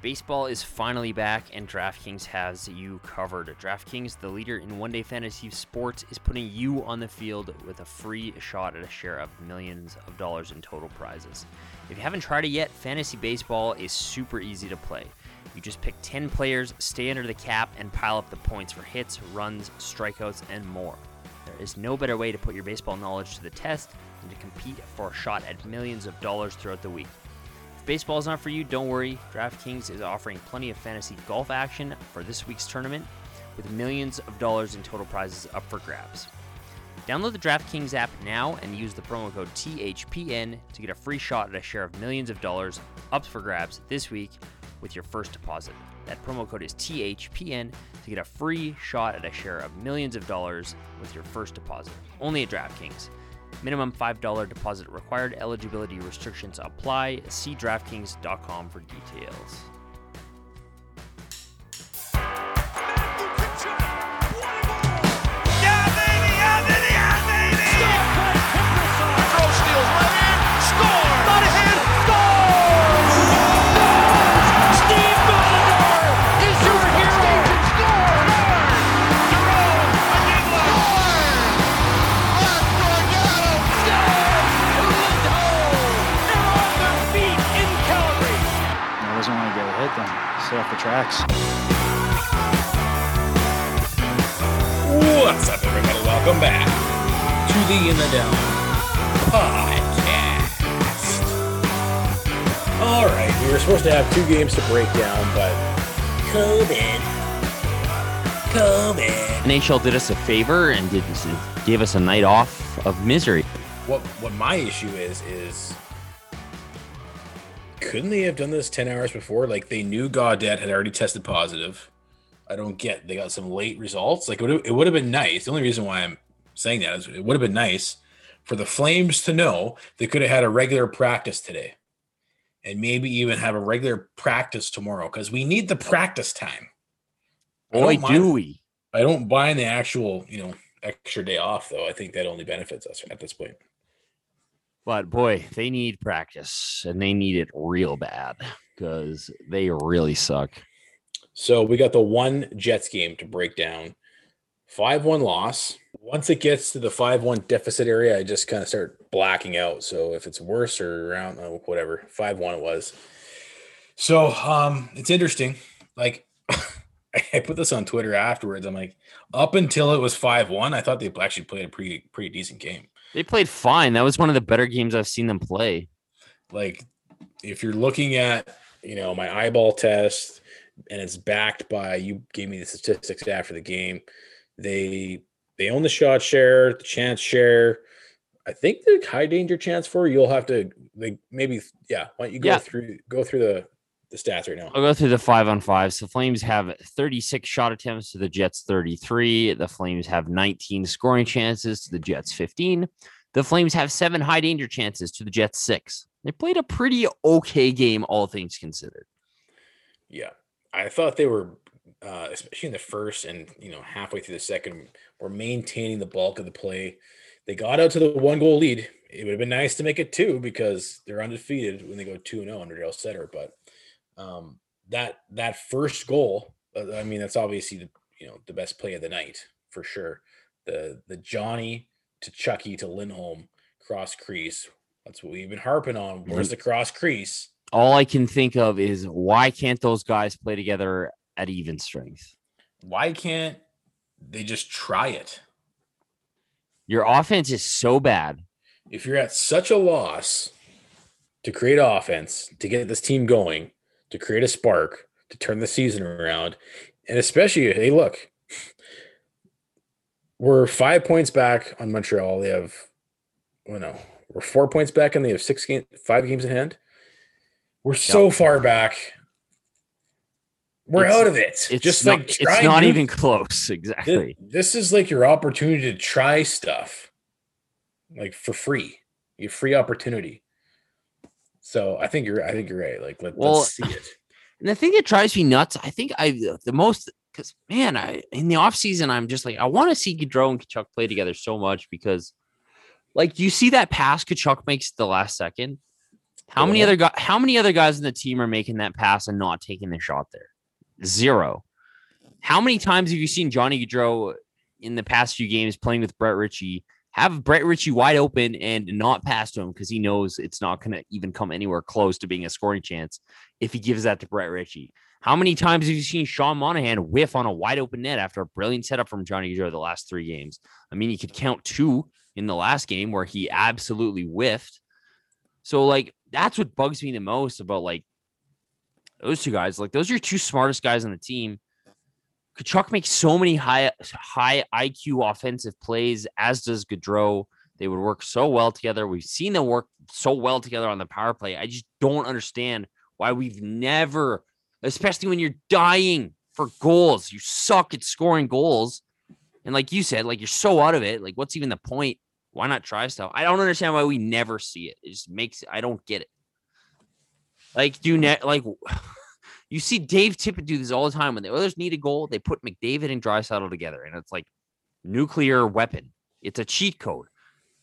Baseball is finally back, and DraftKings has you covered. DraftKings, the leader in one day fantasy sports, is putting you on the field with a free shot at a share of millions of dollars in total prizes. If you haven't tried it yet, fantasy baseball is super easy to play. You just pick 10 players, stay under the cap, and pile up the points for hits, runs, strikeouts, and more. There is no better way to put your baseball knowledge to the test than to compete for a shot at millions of dollars throughout the week baseball is not for you, don't worry. DraftKings is offering plenty of fantasy golf action for this week's tournament with millions of dollars in total prizes up for grabs. Download the DraftKings app now and use the promo code THPN to get a free shot at a share of millions of dollars up for grabs this week with your first deposit. That promo code is THPN to get a free shot at a share of millions of dollars with your first deposit. Only at DraftKings. Minimum $5 deposit required. Eligibility restrictions apply. See DraftKings.com for details. Tracks. What's up, everybody? Welcome back to the In the Dome podcast. All right, we were supposed to have two games to break down, but COVID, COVID. NHL did us a favor and did gave us a night off of misery. What what my issue is is couldn't they have done this 10 hours before? Like they knew Gaudette had already tested positive. I don't get they got some late results. Like it would have, it would have been nice. The only reason why I'm saying that is it would have been nice for the Flames to know they could have had a regular practice today and maybe even have a regular practice tomorrow because we need the practice time. Boy, do we. I don't mind the actual, you know, extra day off though. I think that only benefits us at this point. But boy, they need practice and they need it real bad because they really suck. So we got the one Jets game to break down. 5 1 loss. Once it gets to the 5 1 deficit area, I just kind of start blacking out. So if it's worse or around, whatever, 5 1 it was. So um, it's interesting. Like, I put this on Twitter afterwards. I'm like, up until it was 5 1, I thought they actually played a pretty, pretty decent game. They played fine. That was one of the better games I've seen them play. Like, if you're looking at, you know, my eyeball test and it's backed by you gave me the statistics after the game, they they own the shot share, the chance share. I think the high danger chance for you'll have to like maybe yeah. Why don't you go yeah. through go through the the stats right now. I'll go through the five on five. So Flames have 36 shot attempts to the Jets 33. The Flames have 19 scoring chances to the Jets 15. The Flames have seven high danger chances to the Jets six. They played a pretty okay game, all things considered. Yeah, I thought they were, uh, especially in the first and you know halfway through the second, were maintaining the bulk of the play. They got out to the one goal lead. It would have been nice to make it two because they're undefeated when they go two and zero oh under Darryl Sutter, but um, that that first goal, uh, I mean, that's obviously the you know the best play of the night for sure. The the Johnny to Chucky to Lindholm cross crease. That's what we've been harping on. Where's the cross crease? All I can think of is why can't those guys play together at even strength? Why can't they just try it? Your offense is so bad. If you're at such a loss to create offense, to get this team going, to create a spark, to turn the season around. And especially, hey, look, we're five points back on Montreal. They have, well, no, we're four points back and they have six games, five games in hand. We're so yep. far back. We're it's, out of it. It's just not, like it's not even close. Exactly. This, this is like your opportunity to try stuff like for free. You free opportunity. So I think you're I think you're right. Like let, Well, let's see it. And the thing that drives me nuts, I think I the most because man, I in the off season, I'm just like I want to see Gaudreau and Tkachuk play together so much because, like, you see that pass Tkachuk makes the last second? How many other guys? How many other guys in the team are making that pass and not taking the shot there? Zero. How many times have you seen Johnny Gaudreau in the past few games playing with Brett Ritchie have Brett Ritchie wide open and not pass to him because he knows it's not going to even come anywhere close to being a scoring chance if he gives that to Brett Ritchie? How many times have you seen Sean Monahan whiff on a wide open net after a brilliant setup from Johnny Gaudreau the last three games? I mean, you could count two in the last game where he absolutely whiffed. So, like, that's what bugs me the most about like those two guys. Like, those are your two smartest guys on the team. Tkachuk makes so many high high IQ offensive plays, as does Gaudreau. They would work so well together. We've seen them work so well together on the power play. I just don't understand why we've never, especially when you're dying for goals, you suck at scoring goals. And like you said, like you're so out of it. Like, what's even the point? Why not try stuff? I don't understand why we never see it. It just makes I don't get it. Like, do net like you see Dave Tippett do this all the time when the Oilers need a goal, they put McDavid and Draisaitl together, and it's like nuclear weapon. It's a cheat code.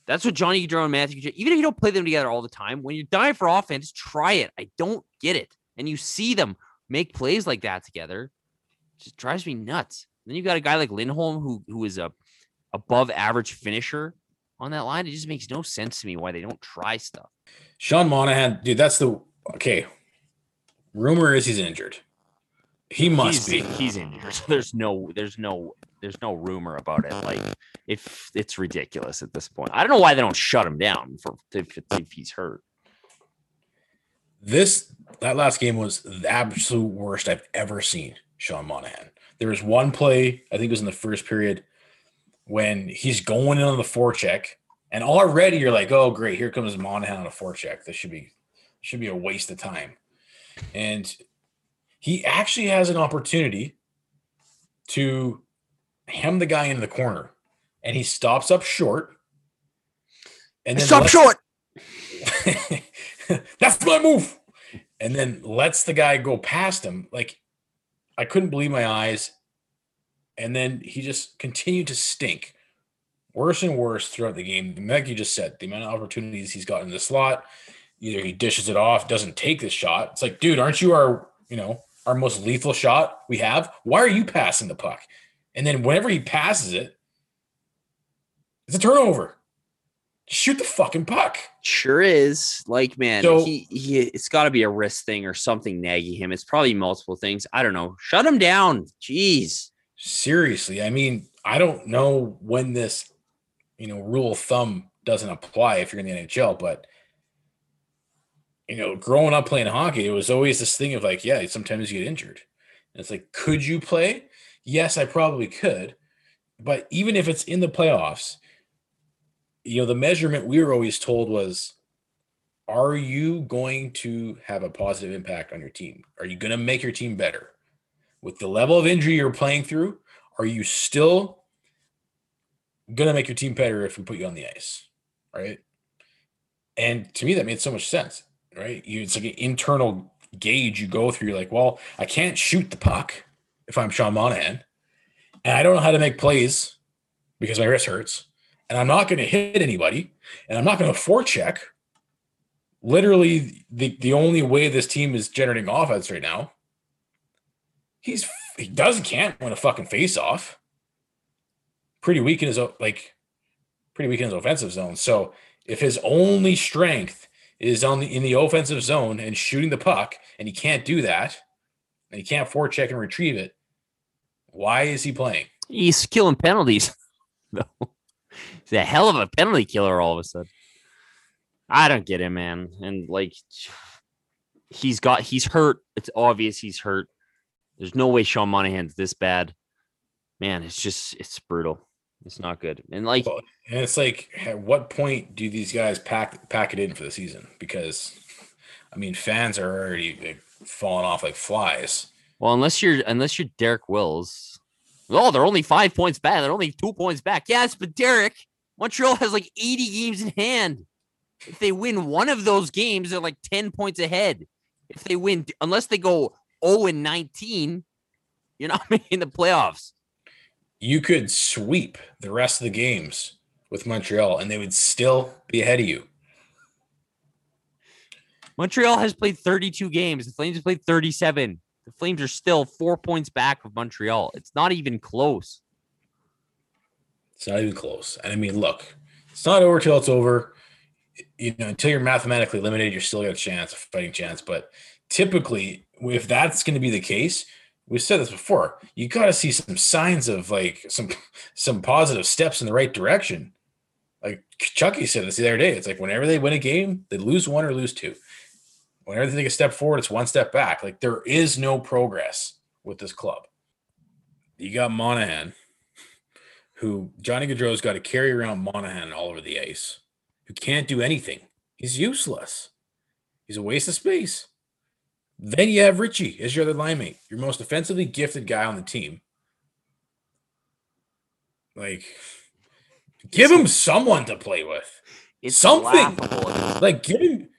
That's what Johnny Gaudreau and Matthew, even if you don't play them together all the time, when you're dying for offense, try it. I don't get it. And you see them make plays like that together. Just drives me nuts. Then you've got a guy like Lindholm who who is a above average finisher on that line. It just makes no sense to me why they don't try stuff. Sean Monahan, dude, that's the okay. Rumor is he's injured. He must he's, be. He's injured. There's no. There's no. There's no rumor about it. Like if it's ridiculous at this point. I don't know why they don't shut him down for if, if he's hurt. This that last game was the absolute worst I've ever seen Sean Monahan. There was one play, I think it was in the first period, when he's going in on the forecheck, and already you're like, oh great, here comes Monahan on a forecheck. This should be should be a waste of time. And he actually has an opportunity to hem the guy into the corner, and he stops up short. And Stop lets- short. That's my move. And then lets the guy go past him. Like I couldn't believe my eyes. And then he just continued to stink worse and worse throughout the game. Like you just said, the amount of opportunities he's got in the slot, either he dishes it off, doesn't take the shot. It's like, dude, aren't you our, you know, our most lethal shot we have? Why are you passing the puck? And then whenever he passes it, it's a turnover. Shoot the fucking puck. Sure is. Like man, So- he he. It's got to be a wrist thing or something nagging him. It's probably multiple things. I don't know. Shut him down. Jeez. Seriously, I mean, I don't know when this, you know, rule of thumb doesn't apply if you're in the NHL, but you know, growing up playing hockey, it was always this thing of like, yeah, sometimes you get injured. And it's like, could you play? Yes, I probably could. But even if it's in the playoffs, you know, the measurement we were always told was are you going to have a positive impact on your team? Are you going to make your team better? With the level of injury you're playing through, are you still going to make your team better if we put you on the ice? Right. And to me, that made so much sense. Right. You, it's like an internal gauge you go through. You're like, well, I can't shoot the puck if I'm Sean Monahan, and I don't know how to make plays because my wrist hurts, and I'm not going to hit anybody, and I'm not going to forecheck. Literally, the, the only way this team is generating offense right now, he's he does can't win a fucking face off. Pretty weak in his like, pretty weak in his offensive zone. So if his only strength is on the in the offensive zone and shooting the puck, and he can't do that, and he can't forecheck and retrieve it, why is he playing? He's killing penalties. No. He's a hell of a penalty killer all of a sudden. I don't get him, man. And like he's got he's hurt. It's obvious he's hurt. There's no way Sean Monahan's this bad. Man, it's just it's brutal. It's not good. And like Well, And it's like, at what point do these guys pack pack it in for the season? Because, I mean, fans are already like, falling off like flies. well, unless you're unless you're Derek Wills. Oh, they're only five points back. They're only two points back. Yes, but Derek, Montreal has like 80 games in hand. If they win one of those games, they're like 10 points ahead. If they win, unless they go 0 and 19, you're not making the playoffs. You could sweep the rest of the games with Montreal and they would still be ahead of you. Montreal has played 32 games. The Flames have played 37. The Flames are still four points back of Montreal. It's not even close. It's not even close. And I mean, look, it's not over till it's over. You know, until you're mathematically limited, you're still got a chance, a fighting chance. But typically, if that's going to be the case, we've said this before. You got to see some signs of like some some positive steps in the right direction. Like Chucky said this the other day, it's like whenever they win a game, they lose one or lose two. Whenever they take a step forward, it's one step back. Like there is no progress with this club. You got Monahan, who Johnny Gaudreau's got to carry around Monahan all over the ice, who can't do anything. He's useless. He's a waste of space. Then you have Ritchie as your other line mate, your most offensively gifted guy on the team. Like, give him someone to play with. It's Something. laughable. Like, give him,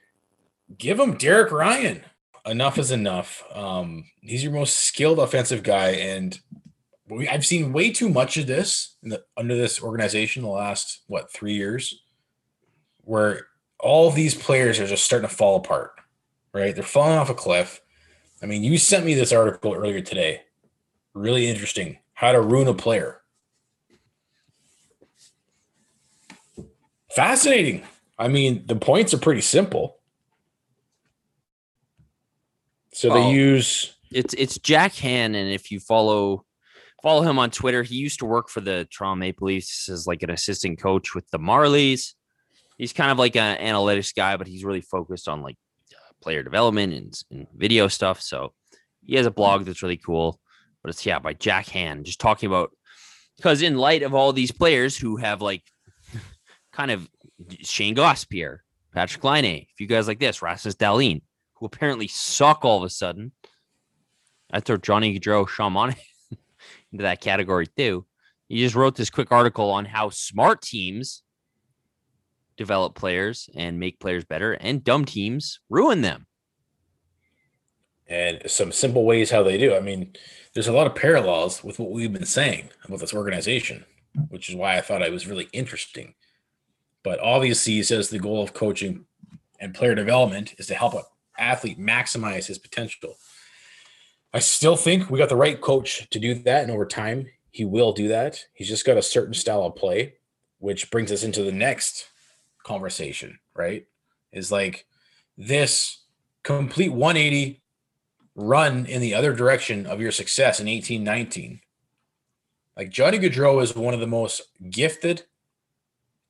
give him Derek Ryan. Enough is enough. Um, he's your most skilled offensive guy, and we, I've seen way too much of this in the, under this organization the last what three years, where all these players are just starting to fall apart. Right, they're falling off a cliff. I mean, you sent me this article earlier today. Really interesting. How to ruin a player. Fascinating. I mean, the points are pretty simple. So Well, they use It's it's Jack Han, and if you follow follow him on Twitter, he used to work for the Toronto Maple Leafs as like an assistant coach with the Marlies. He's kind of like an analytics guy, but he's really focused on like player development and, and video stuff. So he has a hmm. blog that's really cool. But it's yeah by Jack Han, just talking about because in light of all these players who have like kind of Shayne Gostisbehere, Patrik Laine, if you guys like this, Rasmus Dahlin, who apparently suck all of a sudden. I throw Johnny Gaudreau, Sean Monahan into that category too. He just wrote this quick article on how smart teams develop players and make players better, and dumb teams ruin them. and some simple ways how they do. I mean, there's a lot of parallels with what we've been saying about this organization, which is why I thought it was really interesting. But obviously, he says the goal of coaching and player development is to help an athlete maximize his potential. I still think we got the right coach to do that, and over time, he will do that. He's just got a certain style of play, which brings us into the next conversation, right? Is like this complete 180 run in the other direction of your success in 1819. Like Johnny Gaudreau is one of the most gifted,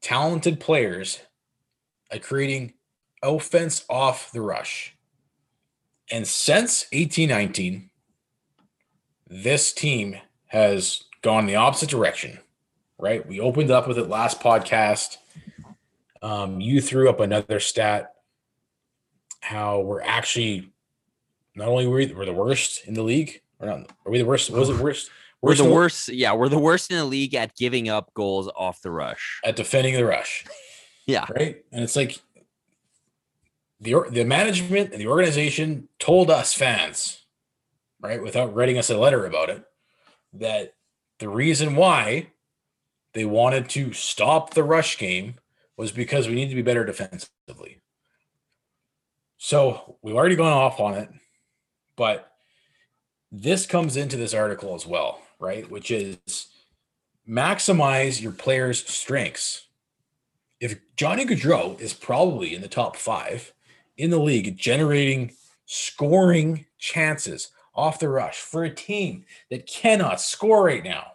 talented players at creating offense off the rush. And since 1819, this team has gone the opposite direction, right? We opened up with it last podcast. Um, you threw up another stat how we're actually not only were we we're the worst in the league, or not, are we the worst? Was it worst? We're the worst. Yeah, we're the worst in the league at giving up goals off the rush. at defending the rush. Yeah. Right. And it's like the the management and the organization told us fans, right, without writing us a letter about it, that the reason why they wanted to stop the rush game was because we need to be better defensively. So we've already gone off on it, but this comes into this article as well, right? Which is maximize your players' strengths. If Johnny Gaudreau is probably in the top five in the league, generating scoring chances off the rush for a team that cannot score right now,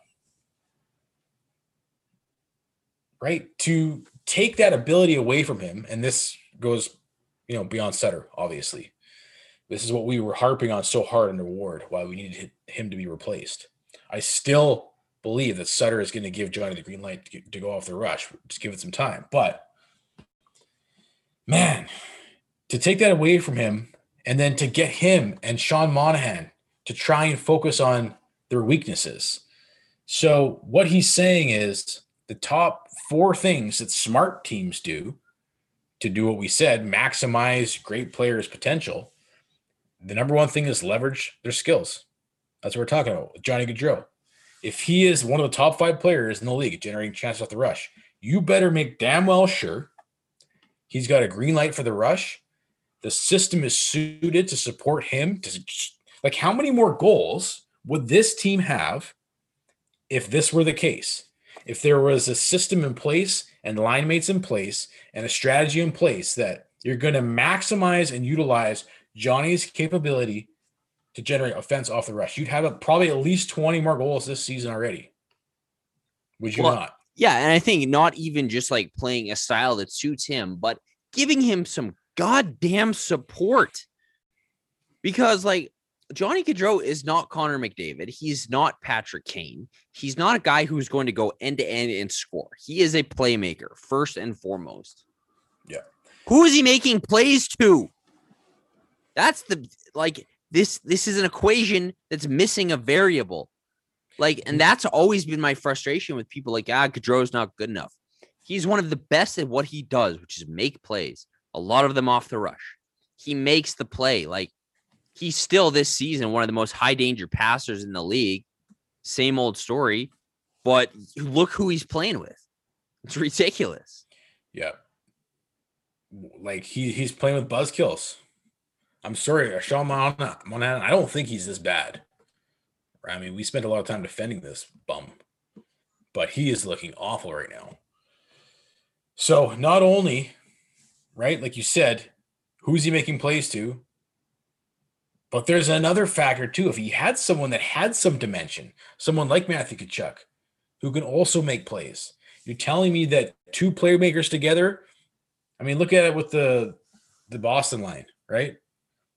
right? To take that ability away from him, and this goes, you know, beyond Sutter, obviously. This is what we were harping on so hard under Ward, why we needed him to be replaced. I still believe that Sutter is going to give Johnny the green light to, get- to go off the rush. Just give it some time. But man, to take that away from him and then to get him and Sean Monahan to try and focus on their weaknesses. So what he's saying is the top four things that smart teams do to do what we said, maximize great players' potential, the number one thing is leverage their skills. That's what we're talking about. Johnny Gaudreau. If he is one of the top five players in the league generating chances off the rush, you better make damn well sure he's got a green light for the rush. The system is suited to support him. Like, how many more goals would this team have if this were the case? If there was a system in place and line mates in place and a strategy in place that you're going to maximize and utilize Johnny's capability to generate offense off the rush, you'd have a, probably at least 20 more goals this season already. Would you well, not? Yeah. And I think not even just like playing a style that suits him, but giving him some goddamn support. Because, like, Johnny Gaudreau is not Connor McDavid. He's not Patrick Kane. He's not a guy who's going to go end to end and score. He is a playmaker first and foremost. Yeah. Who is he making plays to? That's the like this this is an equation that's missing a variable. Like, and that's always been my frustration with people like, ah, Gaudreau's not good enough. He's one of the best at what he does, which is make plays, a lot of them off the rush. He makes the play. Like, he's still this season one of the most high danger passers in the league. Same old story, but look who he's playing with. It's ridiculous. Yeah. Like he he's playing with buzzkills. I'm sorry, Sean Monahan, I don't think he's this bad. I mean, we spent a lot of time defending this bum, but he is looking awful right now. So not only, right, like you said, who's he making plays to? But there's another factor too. If he had someone that had some dimension, someone like Matthew Tkachuk, who can also make plays, you're telling me that two playmakers together. I mean, look at it with the the Boston line, right?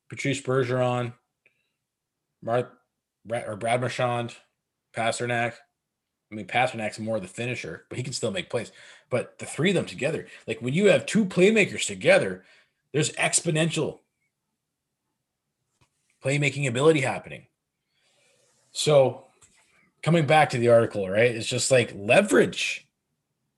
Patrice Bergeron, Mark or Brad Marchand, Pastrnak. I mean, Pastrnak's more of the finisher, but he can still make plays. But the three of them together, like when you have two playmakers together, there's exponential playmaking ability happening. So, coming back to the article, right? It's just like leverage.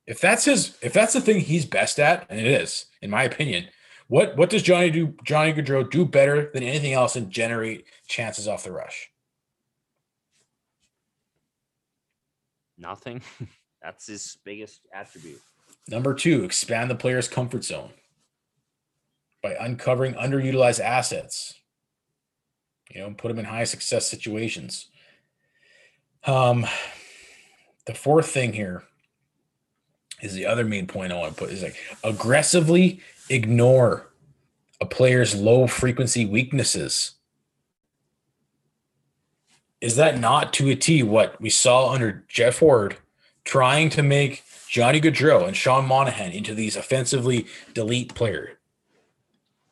If that's his, if that's the thing he's best at, and it is, in my opinion, what what does Johnny do? Johnny Gaudreau do better than anything else and generate chances off the rush? Nothing. That's his biggest attribute. Number two, expand the player's comfort zone by uncovering underutilized assets. You know, put them in high success situations. Um, the fourth thing here is the other main point I want to put is like aggressively ignore a player's low frequency weaknesses. Is that not to a T what we saw under Geoff Ward trying to make Johnny Gaudreau and Sean Monahan into these offensively delete player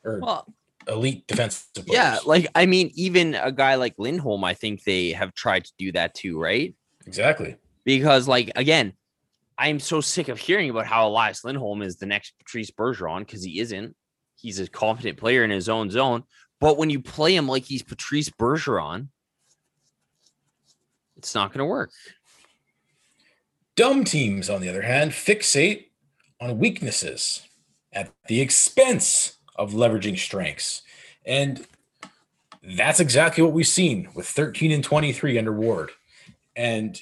or well, elite defensive players? Yeah, like I mean, even a guy like Lindholm, I think they have tried to do that too, right? Exactly. Because, like, again, I'm so sick of hearing about how Elias Lindholm is the next Patrice Bergeron because he isn't. He's a competent player in his own zone. But when you play him like he's Patrice Bergeron, it's not going to work. Dumb teams, on the other hand, fixate on weaknesses at the expense of leveraging strengths. And that's exactly what we've seen with 13 and 23 under Ward. And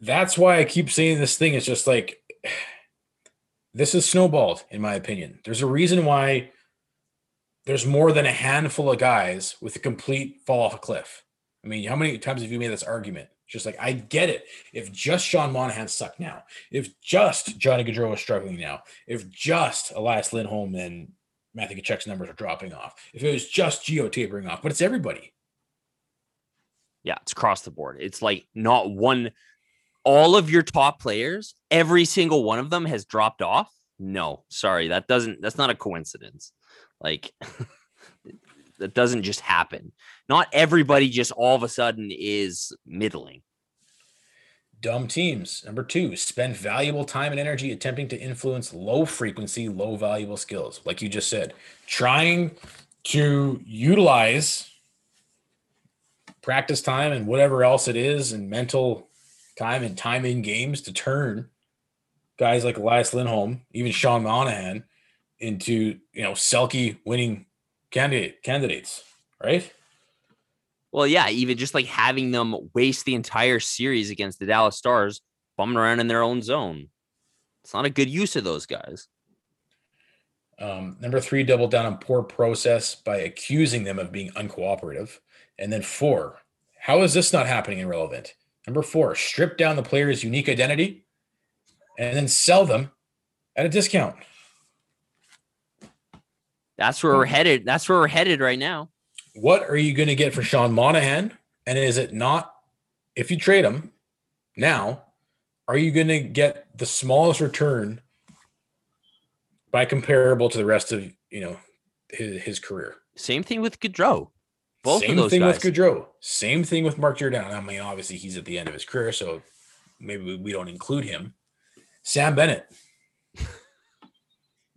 that's why I keep saying this thing is just like this is snowballed, in my opinion. There's a reason why there's more than a handful of guys with a complete fall off a cliff. I mean, how many times have you made this argument? Just like I get it. If just Sean Monahan sucked now, if just Johnny Gaudreau is struggling now, if just Elias Lindholm and Matthew Tkachuk's numbers are dropping off, if it was just Geo tapering off, but it's everybody. Yeah, it's across the board. It's like not one all of your top players, every single one of them has dropped off? No, sorry, that doesn't that's not a coincidence. Like that doesn't just happen. Not everybody just all of a sudden is middling. Dumb teams. Number two, spend valuable time and energy attempting to influence low frequency, low valuable skills. Like you just said, trying to utilize practice time and whatever else it is and mental time and time in games to turn guys like Elias Lindholm, even Sean Monahan, into you know Selke winning candidate candidates, right? Well, yeah, even just like having them waste the entire series against the Dallas Stars, bumming around in their own zone. It's not a good use of those guys. Um, number three, double down on poor process by accusing them of being uncooperative. And then four, how is this not happening in relevant? Number four, strip down the player's unique identity and then sell them at a discount. That's where we're headed. That's where we're headed right now. What are you going to get for Sean Monahan? And is it not, if you trade him now, are you going to get the smallest return by comparable to the rest of you know his, his career? Same thing with Gaudreau. Both Same of those thing guys. with Gaudreau. Same thing with Mark Giordano. I mean, obviously he's at the end of his career, so maybe we, we don't include him. Sam Bennett.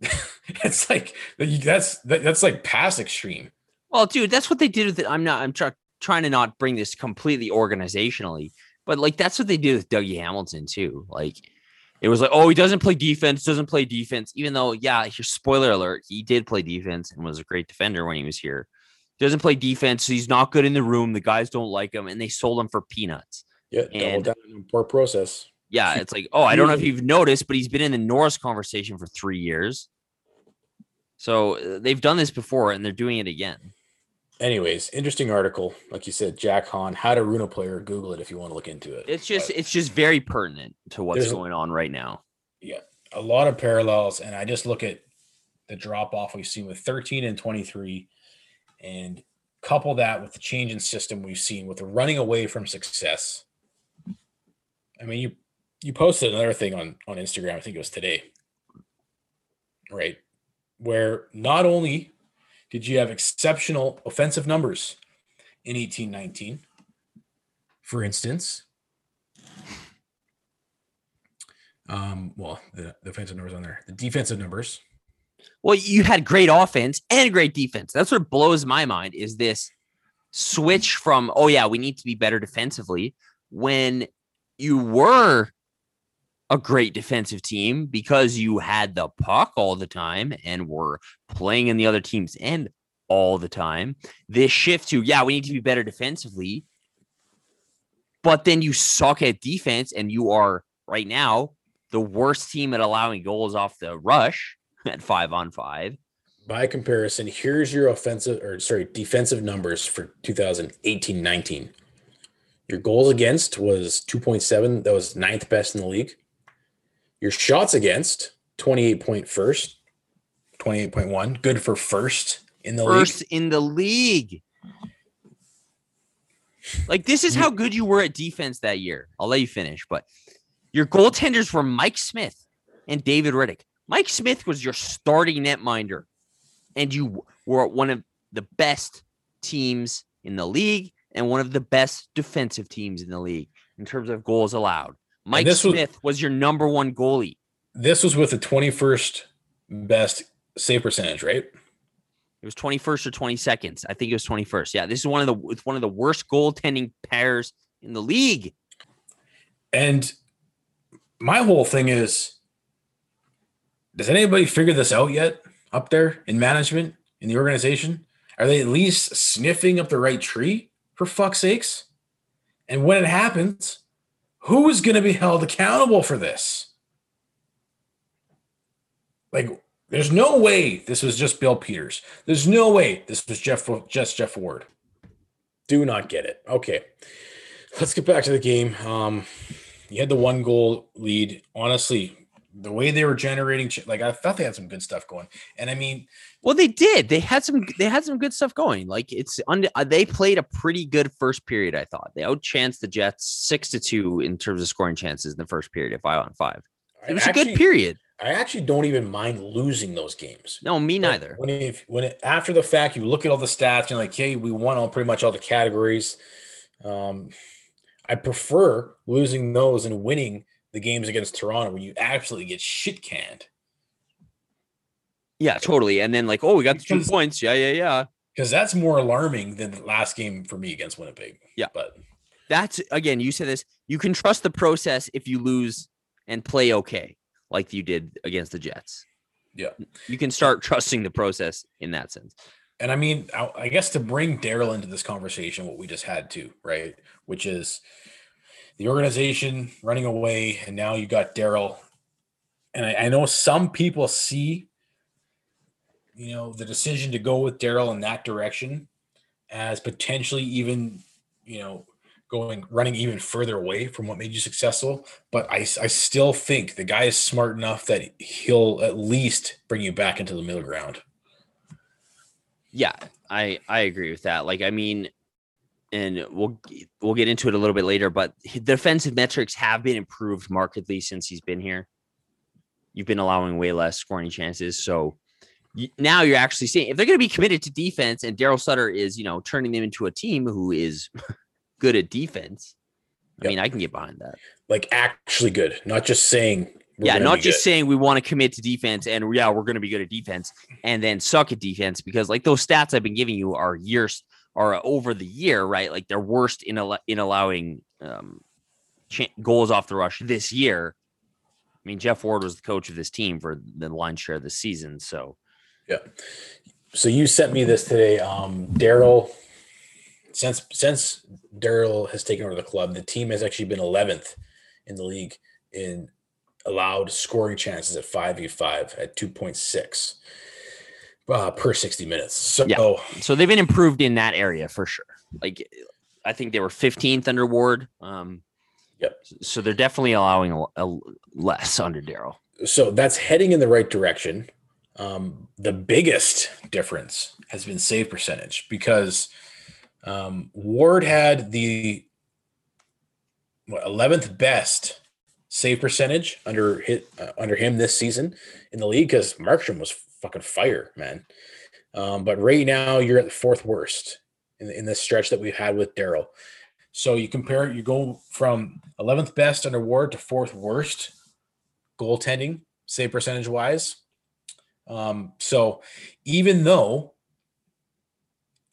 it's like that's that, that's like past extreme. Well, dude, that's what they did with it. I'm not. I'm try, trying to not bring this completely organizationally, but like that's what they did with Dougie Hamilton too. Like it was like, oh, he doesn't play defense, doesn't play defense, even though, yeah, spoiler alert, he did play defense and was a great defender when he was here. Doesn't play defense. He's not good in the room. The guys don't like him, and they sold him for peanuts. Yeah, double And- down on poor process. Yeah, it's like, oh, I don't know if you've noticed, but he's been in the Norris conversation for three years. So uh, they've done this before, and they're doing it again. Anyways, interesting article. Like you said, Jack Han, how to ruin a player. Google it if you want to look into it. It's just, But it's just very pertinent to what's going on right now. Yeah. A lot of parallels, and I just look at the drop off we've seen with 13 and 23, and couple that with the change in system we've seen with the running away from success. I mean, you you posted another thing on on Instagram. I think it was today, right? Where not only did you have exceptional offensive numbers in 1819, for instance, um, well, the, the offensive numbers on there, the defensive numbers, Well, you had great offense and great defense. That's what blows my mind is this switch from, oh, yeah, we need to be better defensively when you were a great defensive team because you had the puck all the time and were playing in the other team's end all the time. This shift to, yeah, we need to be better defensively. But then you suck at defense and you are right now the worst team at allowing goals off the rush at five on five. by comparison, here's your offensive or sorry, defensive numbers for 2018 19. Your goals against was 2.7. That was ninth best in the league. Your shots against 28 point first, 28.1. Good for first in the First league. in the league. Like this is how good you were at defense that year. I'll let you finish, but your goaltenders were Mike Smith and David Rittich. Mike Smith was your starting netminder, and you were one of the best teams in the league and one of the best defensive teams in the league in terms of goals allowed. Mike this was- Smith was your number one goalie. This was with the 21st best save percentage, right? It was 21st or 22nd. I think it was 21st. Yeah, this is one of the it's one of the worst goaltending pairs in the league. And my whole thing is does anybody figure this out yet up there in management, in the organization? Are they at least sniffing up the right tree for fuck's sakes? And when it happens, who is going to be held accountable for this? Like, there's no way this was just Bill Peters. There's no way this was Jeff just Geoff Ward. Do not get it. Okay. Let's get back to the game. Um, you had the one goal lead. Honestly, the way they were generating, like I thought they had some good stuff going. And I mean, Well, they did. They had some they had some good stuff going. Like it's un, uh, they played a pretty good first period, I thought. They outchanced the Jets 6 to 2 in terms of scoring chances in the first period at 5 on 5. It was a good period. I actually don't even mind losing those games. No, me neither. When if when it, after the fact you look at all the stats, you're like, hey, we won on pretty much all the categories. Um, I prefer losing those and winning the games against Toronto where you absolutely get shit canned. Yeah, totally. And then like, oh, we got the two points. Yeah, yeah, yeah. Because that's more alarming than the last game for me against Winnipeg. Yeah. But That's again, you said this. You can trust the process if you lose and play okay, like you did against the Jets. Yeah. You can start trusting the process in that sense. And I mean, I, I guess to bring Darryl into this conversation, what we just had to, right? Which is the organization running away, and now you got Darryl. And I, I know some people see, you know, the decision to go with Darryl in that direction as potentially even, you know, going running even further away from what made you successful. But I, I still think the guy is smart enough that he'll at least bring you back into the middle ground. Yeah, I I agree with that. Like, I mean, and we'll we'll get into it a little bit later, but the defensive metrics have been improved markedly since he's been here. You've been allowing way less scoring chances, so now you're actually seeing if they're going to be committed to defense, and Darryl Sutter is, you know, turning them into a team who is good at defense. I Yep. mean, I can get behind that. Like actually good, not just saying. we're yeah, not just good. saying we want to commit to defense and yeah, we're going to be good at defense and then suck at defense because like those stats I've been giving you are years are over the year, right? Like they're worst in al- in allowing um, cha- goals off the rush this year. I mean, Geoff Ward was the coach of this team for the line share of this season, so Yeah. So you sent me this today. Um, Darryl, since since Darryl has taken over the club, the team has actually been 11th in the league in allowed scoring chances at 5v5 at 2.6 uh, per 60 minutes. So Yeah. so they've been improved in that area for sure. Like I think they were 15th under Ward. Um, Yep. So they're definitely allowing a, a less under Darryl. so that's heading in the right direction. Um, the biggest difference has been save percentage because um, Ward had the what, 11th best save percentage under hit uh, under him this season in the league because Markstrom was fucking fire, man. Um, but right now you're at the fourth worst in, in this stretch that we've had with Darryl. So you compare, you go from 11th best under Ward to fourth worst goaltending, save percentage wise. Um, so even though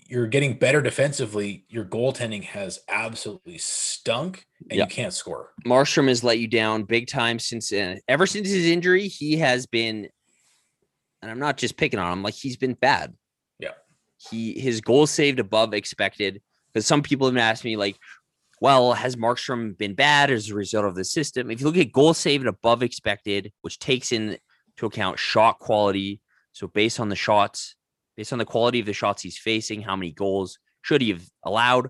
you're getting better defensively, your goaltending has absolutely stunk and Yeah. you can't score. Markstrom has let you down big time since uh, ever since his injury. He has been, and I'm not just picking on him, like he's been bad. Yeah. He his goals saved above expected. Because some people have asked me, like, well, has Markstrom been bad as a result of the system? If you look at goal saved above expected, which takes into account shot quality, so based on the shots, based on the quality of the shots he's facing, how many goals should he have allowed?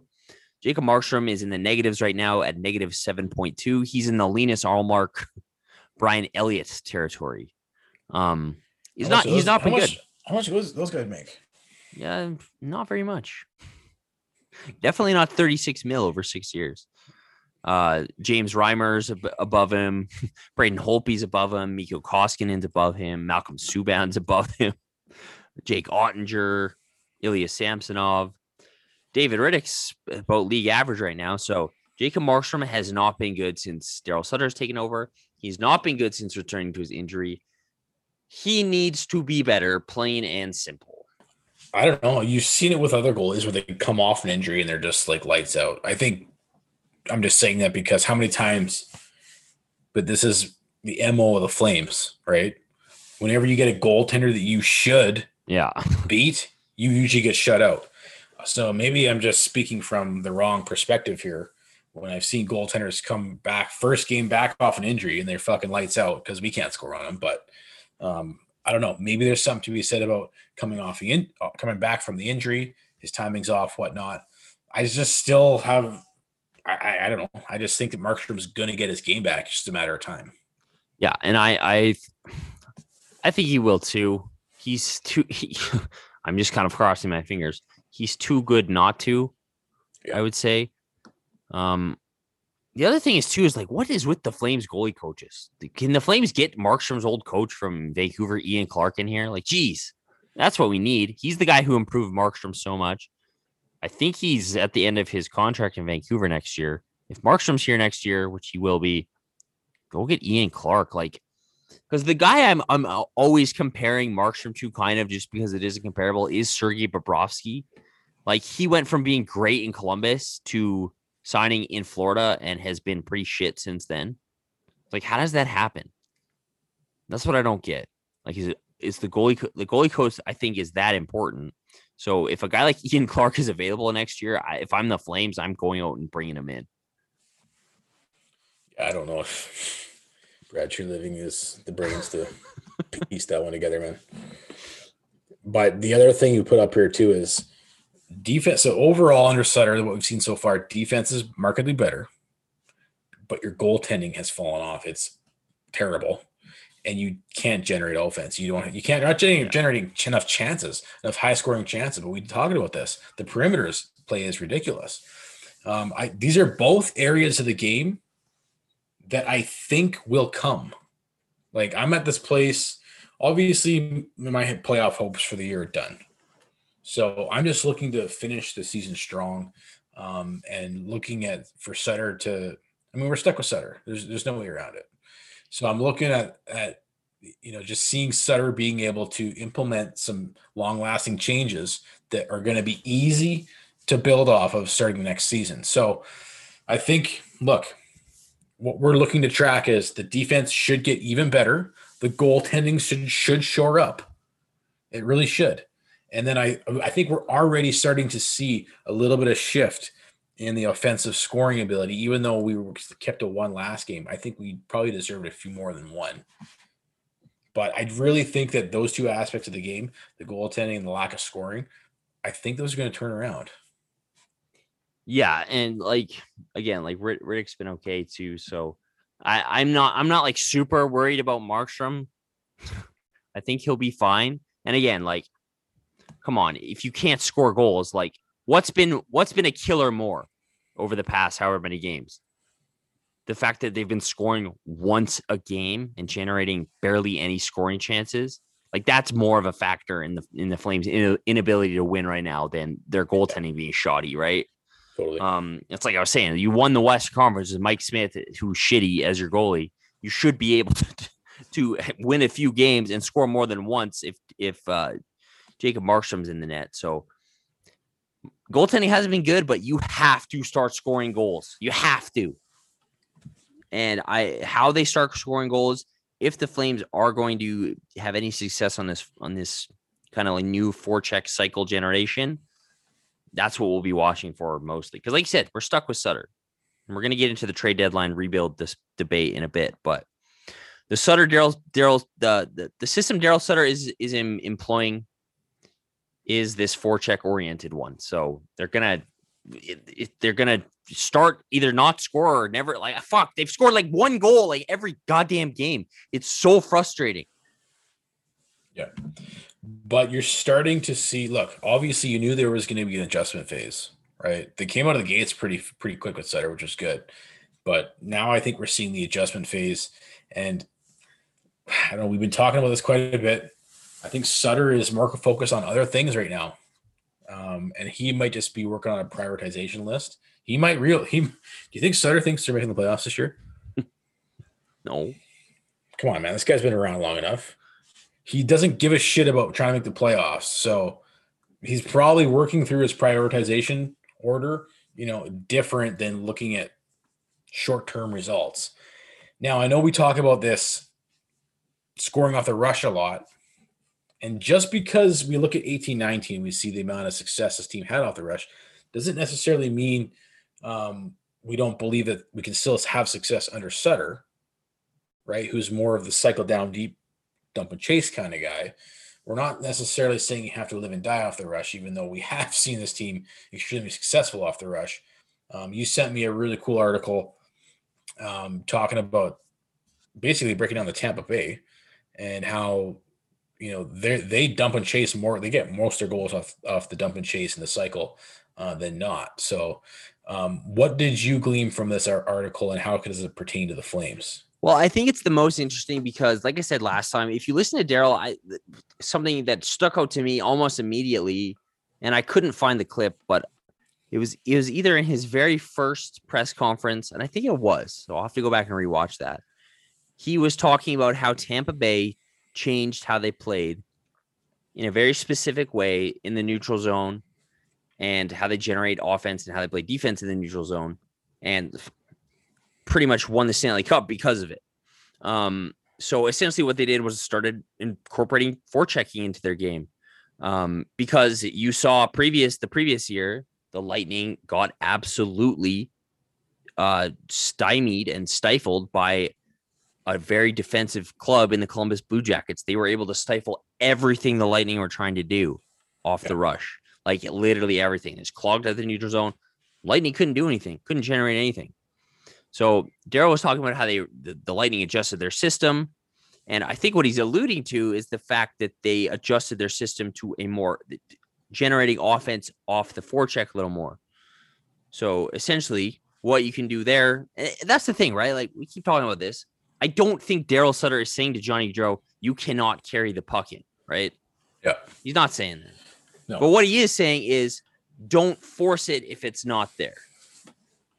Jacob Markstrom is in the negatives right now at negative 7.2. He's in the Linus Ullmark, Brian Elliott territory. Um, he's not he's not how been much- good. How much do those, guys make? Yeah, not very much. Definitely not 36 mil over six years. Uh, James Reimer's ab- above him. Braden Holtby's above him. Mikko Koskinen's above him. Malcolm Subban's above him. Jake Oettinger, Ilya Samsonov, David Rittich's about league average right now. So Jacob Markstrom has not been good since Darryl Sutter's taken over. He's not been good since returning to his injury. He needs to be better, plain and simple. I don't know. You've seen it with other goalies where they come off an injury and they're just like lights out. I think I'm just saying that because how many times, but this is the MO of the Flames, right? Whenever you get a goaltender that you should Yeah. beat, you usually get shut out. So maybe I'm just speaking from the wrong perspective here. When I've seen goaltenders come back first game back off an injury and they're fucking lights out because we can't score on them. But um, I don't know. Maybe there's something to be said about coming off the in, uh, coming back from the injury, his timing's off, whatnot. I just still have. I, I, I don't know. I just think that Markstrom's going to get his game back. It's just a matter of time. Yeah, and I I I think he will too. He's too he, I'm just kind of crossing my fingers. He's too good not to. Yeah. I would say. Um the other thing is too is like what is with the Flames goalie coaches? Can the Flames get Markstrom's old coach from Vancouver, Ian Clark, in here? Like, geez, that's what we need. He's the guy who improved Markstrom so much. I think he's at the end of his contract in Vancouver next year. If Markstrom's here next year, which he will be, go get Ian Clark. Like, because the guy I'm I'm uh, always comparing Markstrom to, kind of just because it isn't comparable, is Sergei Bobrovsky. Like he went from being great in Columbus to signing in Florida and has been pretty shit since then. Like, how does that happen? That's what I don't get. Like, is it is the goalie co- the goalie coach I think is that important. So if a guy like Ian Clark is available next year, I, if I'm the Flames, I'm going out and bringing him in. I don't know if Brad Treliving is the brains to piece that one together, man. But the other thing you put up here too is defense. So overall, under Sutter, what we've seen so far, defense is markedly better, but your goaltending has fallen off. It's terrible, and you can't generate offense. You don't. You can't. You're not generating, generating enough chances, enough high scoring chances. But we talking about this. The perimeters play is ridiculous. Um, I these are both areas of the game that I think will come. Like I'm at this place. Obviously, my playoff hopes for the year are done. So I'm just looking to finish the season strong, um, and looking at for Sutter to. I mean, we're stuck with Sutter. There's there's no way around it. So I'm looking at at you know just seeing Sutter being able to implement some long lasting changes that are going to be easy to build off of starting the next season. So I think look, what we're looking to track is the defense should get even better. The goaltending should should shore up. It really should. And then I I think we're already starting to see a little bit of shift in the offensive scoring ability, even though we were kept to one last game. I think we probably deserved a few more than one. But I really think that those two aspects of the game, the goaltending and the lack of scoring, I think those are going to turn around. Yeah, and like again, like Rittich's been okay too. So I, I'm not I'm not like super worried about Markstrom. I think he'll be fine. And again, like, come on, if you can't score goals, like what's been what's been a killer more over the past however many games? The fact that they've been scoring once a game and generating barely any scoring chances. Like that's more of a factor in the in the Flames' inability to win right now than their goaltending being shoddy, right? Totally. Um, it's like I was saying, you won the West Conference with Mike Smith, who's shitty as your goalie. You should be able to to win a few games and score more than once if if uh, Jacob Markstrom's in the net. So goaltending hasn't been good, but you have to start scoring goals. You have to. And I how they start scoring goals, if the Flames are going to have any success on this on this kind of like new forecheck cycle generation, that's what we'll be watching for mostly. Because, like you said, we're stuck with Sutter. And we're going to get into the trade deadline rebuild this debate in a bit. But the Sutter Daryl Daryl the, the the system Daryl Sutter is is employing is this forecheck oriented one. So they're gonna they're gonna start either not score or never like ah, fuck. They've scored like one goal like every goddamn game. It's so frustrating. Yeah but you're starting to see look obviously you knew there was going to be an adjustment phase right they came out of the gates pretty pretty quick with Sutter which was good but now I think we're seeing the adjustment phase and I don't know we've been talking about this quite a bit I think Sutter is more focused on other things right now um, and he might just be working on a prioritization list he might real he do you think Sutter thinks they're making the playoffs this year no come on man this guy's been around long enough he doesn't give a shit about trying to make the playoffs. So he's probably working through his prioritization order, you know, different than looking at short term results. Now, I know we talk about this scoring off the rush a lot. And just because we look at eighteen nineteen, we see the amount of success this team had off the rush, doesn't necessarily mean um, we don't believe that we can still have success under Sutter, right? Who's more of the cycle down deep dump and chase kind of guy. We're not necessarily saying you have to live and die off the rush, even though we have seen this team extremely successful off the rush. Um, you sent me a really cool article um, talking about basically breaking down the Tampa Bay and how you know they they dump and chase more. They get most of their goals off off the dump and chase in the cycle uh, than not. So, um, what did you glean from this article, and how does it pertain to the Flames? Well, I think it's the most interesting because, like I said last time, if you listen to Daryl, I something that stuck out to me almost immediately, and I couldn't find the clip, but it was it was either in his very first press conference, and I think it was. So I'll have to go back and rewatch that. He was talking about how Tampa Bay changed how they played in a very specific way in the neutral zone and how they generate offense and how they play defense in the neutral zone. And pretty much won the Stanley Cup because of it. Um, so essentially, what they did was started incorporating forechecking into their game, um, because you saw previous the previous year the Lightning got absolutely uh, stymied and stifled by a very defensive club in the Columbus Blue Jackets. They were able to stifle everything the Lightning were trying to do off yeah. the rush, like literally everything. It's clogged at the neutral zone. Lightning couldn't do anything, couldn't generate anything. So Daryl was talking about how they the, the Lightning adjusted their system. And I think what he's alluding to is the fact that they adjusted their system to a more generating offense off the forecheck a little more. So essentially, what you can do there, eh, that's the thing, right? Like we keep talking about this. I don't think Daryl Sutter is saying to Johnny Gaudreau, you cannot carry the puck in, right? Yeah. He's not saying that. No. But what he is saying is don't force it if it's not there.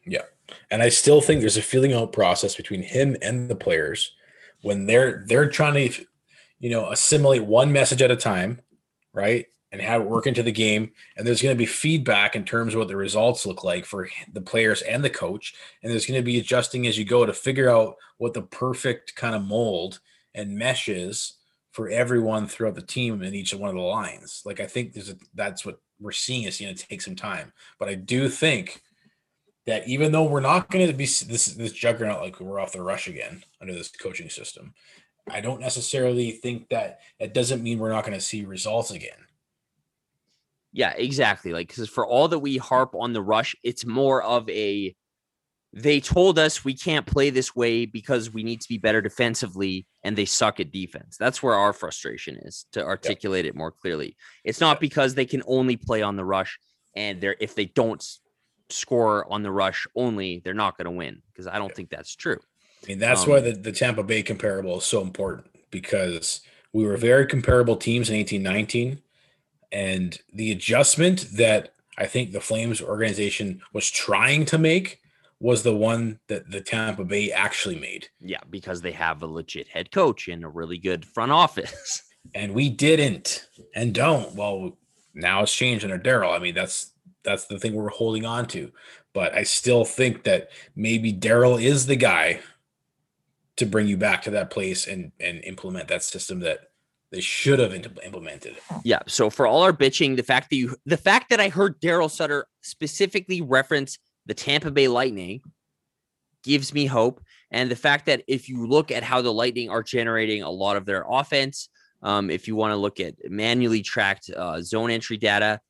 Yeah. And I still think there's a feeling out process between him and the players when they're they're trying to you know assimilate one message at a time, right? And have it work into the game. And there's going to be feedback in terms of what the results look like for the players and the coach. And there's going to be adjusting as you go to figure out what the perfect kind of mold and mesh is for everyone throughout the team in each one of the lines. Like I think there's a, that's what we're seeing is going to take some time. But I do think that even though we're not going to be this this juggernaut like we're off the rush again under this coaching system, I don't necessarily think that it doesn't mean we're not going to see results again. Yeah, exactly. Like because for all that we harp on the rush, it's more of a they told us we can't play this way because we need to be better defensively and they suck at defense. That's where our frustration is to articulate yep. it more clearly. It's not because they can only play on the rush and they're if they don't score on the rush only, they're not going to win because I don't think that's true. I mean, that's um, why the, the Tampa Bay comparable is so important because we were very comparable teams in 1819. And the adjustment that I think the Flames organization was trying to make was the one that the Tampa Bay actually made. Yeah, because they have a legit head coach and a really good front office. and we didn't and don't. Well, now it's changed under Daryl. I mean, that's that's the thing we're holding on to. But I still think that maybe Daryl is the guy to bring you back to that place and and implement that system that they should have implemented. Yeah. So for all our bitching, the fact that you the fact that I heard Daryl Sutter specifically reference the Tampa Bay Lightning gives me hope. And the fact that if you look at how the Lightning are generating a lot of their offense, um, if you want to look at manually tracked uh, zone entry data,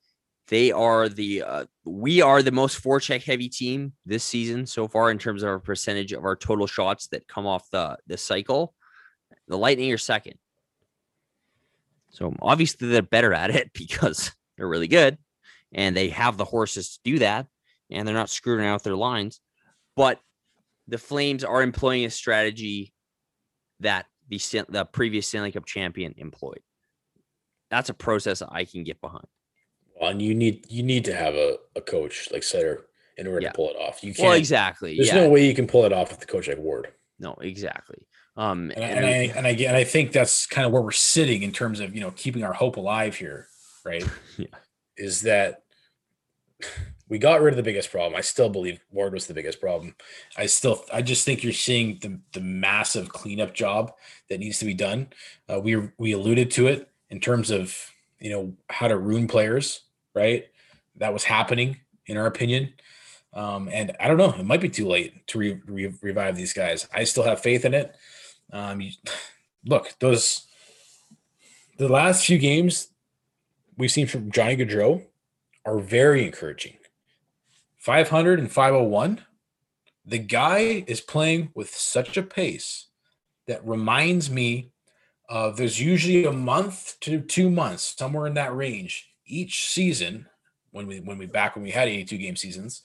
they are the uh, we are the most forecheck heavy team this season so far in terms of our percentage of our total shots that come off the the cycle. The Lightning are second. So obviously they're better at it because they're really good and they have the horses to do that and they're not screwing out their lines. But the Flames are employing a strategy that the the previous Stanley Cup champion employed. That's a process I can get behind. Well, and you need you need to have a, a coach like Sutter in order yeah. to pull it off. You can't. Well, exactly. There's yeah. no way you can pull it off with the coach like Ward. No, exactly. Um, and, and, I, and I and I think that's kind of where we're sitting in terms of you know keeping our hope alive here, right? yeah. Is that we got rid of the biggest problem. I still believe Ward was the biggest problem. I still, I just think you're seeing the the massive cleanup job that needs to be done. Uh, we we alluded to it in terms of you know how to ruin players right? That was happening, in our opinion. Um, and I don't know, it might be too late to re- re- revive these guys. I still have faith in it. Um, you, look, those the last few games we've seen from Johnny Gaudreau are very encouraging. 500 and 501. The guy is playing with such a pace that reminds me of there's usually a month to two months, somewhere in that range, each season when we when we back when we had 82 game seasons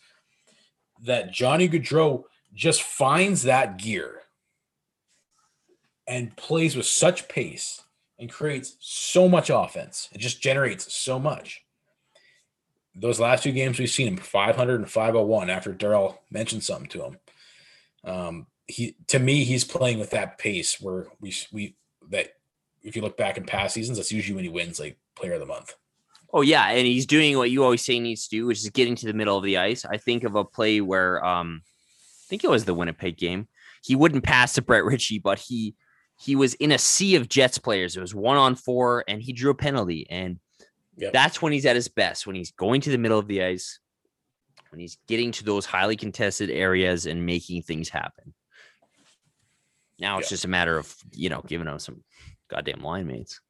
that Johnny Gaudreau just finds that gear and plays with such pace and creates so much offense. It just generates so much. Those last two games we've seen him 500 and 501 after Daryl mentioned something to him. Um, he to me he's playing with that pace where we we that if you look back in past seasons that's usually when he wins like player of the month. Oh yeah, and he's doing what you always say he needs to do, which is getting to the middle of the ice. I think of a play where um I think it was the Winnipeg game. He wouldn't pass to Brett Ritchie, but he he was in a sea of Jets players. It was one on four, and he drew a penalty. And Yep. that's when he's at his best, when he's going to the middle of the ice, when he's getting to those highly contested areas and making things happen. Now it's Yeah. just a matter of, you know, giving him some goddamn line mates.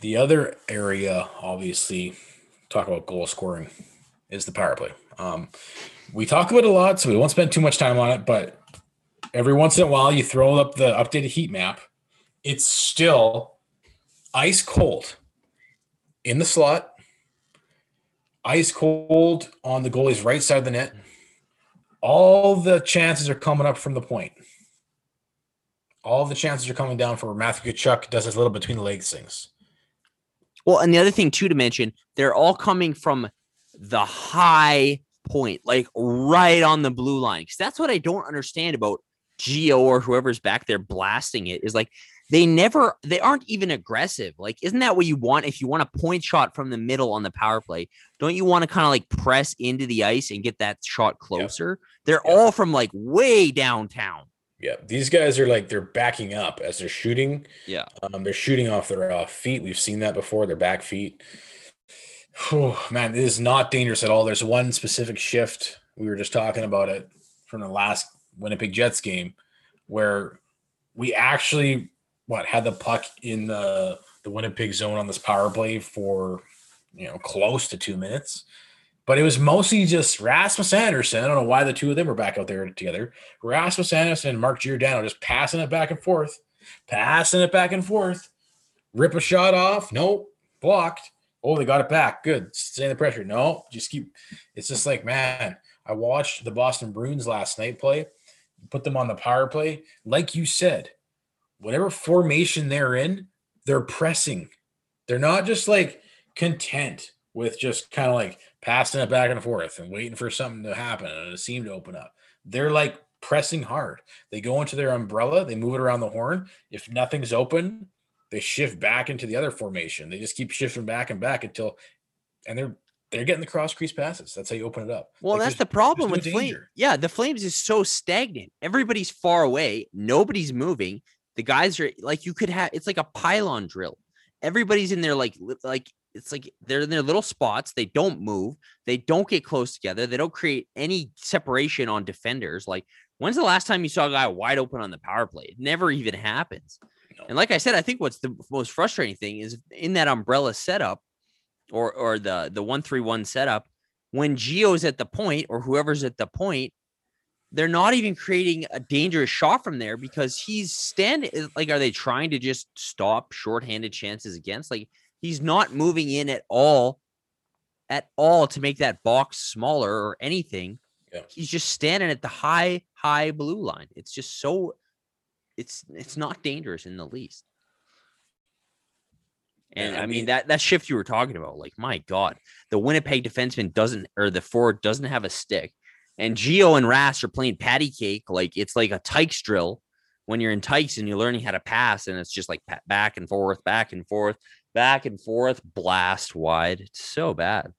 The other area, obviously, talk about goal scoring, is the power play. Um, we talk about it a lot, so we won't spend too much time on it. But every once in a while, you throw up the updated heat map. It's still ice cold in the slot, ice cold on the goalie's right side of the net. All the chances are coming up from the point. All the chances are coming down for Matthew Tkachuk does his little between the legs things. Well, and the other thing too to mention, they're all coming from the high point, like right on the blue line. Because that's what I don't understand about Geo or whoever's back there blasting it is like they never they aren't even aggressive. Like, isn't that what you want if you want a point shot from the middle on the power play? Don't you want to kind of like press into the ice and get that shot closer? They're Yeah. all from like way downtown. Yeah, these guys are like they're backing up as they're shooting. Yeah. Um, they're shooting off their uh, feet. We've seen that before. Their back feet. Whew, man, this is not dangerous at all. There's one specific shift we were just talking about it from the last Winnipeg Jets game, where we actually what had the puck in the the Winnipeg zone on this power play for you know close to two minutes. But it was mostly just Rasmus Andersson. I don't know why the two of them were back out there together. Rasmus Andersson and Mark Giordano just passing it back and forth, passing it back and forth. Rip a shot off. Nope. Blocked. Oh, they got it back. Good. Stay in the pressure. No, just keep. It's just like, man, I watched the Boston Bruins last night play, put them on the power play. Like you said, whatever formation they're in, they're pressing. They're not just like content with just kind of like passing it back and forth and waiting for something to happen and a seam to open up. They're like pressing hard. They go into their umbrella, they move it around the horn. If nothing's open, they shift back into the other formation. They just keep shifting back and back until, and they're they're getting the cross crease passes. That's how you open it up. Well, Like, that's the problem with no Flames. Yeah, the Flames is so stagnant. Everybody's far away. Nobody's moving. The guys are like you could have. It's like a pylon drill. Everybody's in there like like it's like they're in their little spots. They don't move. They don't get close together. They don't create any separation on defenders. Like when's the last time you saw a guy wide open on the power play? It never even happens. No. And like I said, I think what's the most frustrating thing is in that umbrella setup, or or the the one three one setup when Geo's at the point or whoever's at the point, they're not even creating a dangerous shot from there because he's standing. Eh, like, are they trying to just stop shorthanded chances against? Like, he's not moving in at all, at all to make that box smaller or anything. Yeah. He's just standing at the high, high blue line. It's just so. It's it's not dangerous in the least. And Yeah, I I mean mean- that that shift you were talking about, like my God, the Winnipeg defenseman doesn't or the forward doesn't have a stick, and Geo and Ras are playing patty cake like it's like a Tykes drill when you're in Tykes and you're learning how to pass, and it's just like back and forth, back and forth, back and forth, blast wide. It's so bad.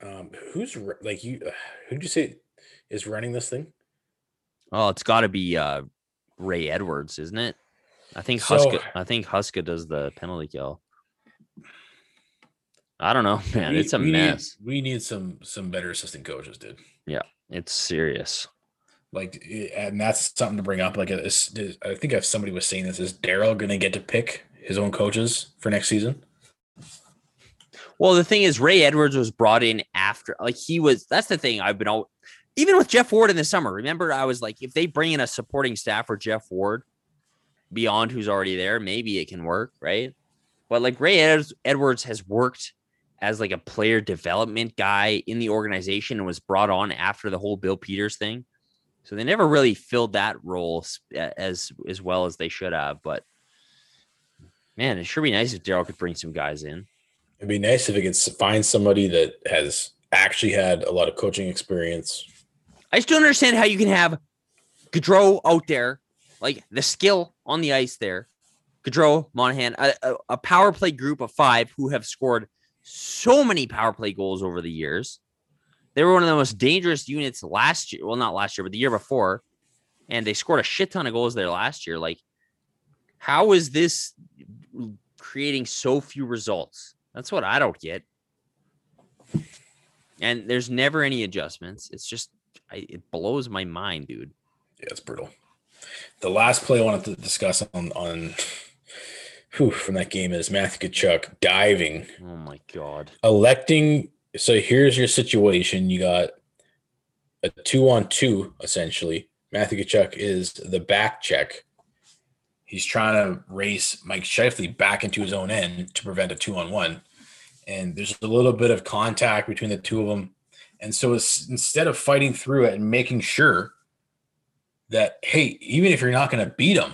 Um, who's like you? Uh, who did you say is running this thing? Oh, it's got to be uh Ray Edwards, isn't it? I think So- Huska. I think Huska does the penalty kill. I don't know, man. We- it's a we need- mess. we need some some better assistant coaches, dude. Yeah, it's serious. Like, eh, and that's something to bring up. Like, uh, is- I think if somebody was saying this, is Daryl going to get to pick his own coaches for next season? Well, the thing is, Ray Edwards was brought in after, like he was. That's the thing. I've been all, even with Geoff Ward in the summer. Remember, I was like, if they bring in a supporting staff for Geoff Ward beyond who's already there, maybe it can work, right? But like Ray Ed- Edwards has worked as like a player development guy in the organization and was brought on after the whole Bill Peters thing. So they never really filled that role as as well as they should have. But man, it sure be nice if Daryl could bring some guys in. It'd be nice if he could find somebody that has actually had a lot of coaching experience. I just don't understand how you can have Gaudreau out there, like the skill on the ice there. Gaudreau, Monahan, a, a, power play group of five who have scored so many power play goals over the years. They were one of the most dangerous units last year. Well, not last year, but the year before. and they scored a shit ton of goals there last year. Like, how is this creating so few results? That's what I don't get. And there's never any adjustments. It's just I, it blows my mind, dude. Yeah, it's brutal. The last play I wanted to discuss on on whew, from that game is Matthew Tkachuk diving, Oh my god. electing. So here's your situation: you got a two on two essentially. Matthew Tkachuk is the back check. He's trying to race Mike Scheifele back into his own end to prevent a two on one. And there's a little bit of contact between the two of them. And so instead of fighting through it and making sure that, hey, even if you're not going to beat them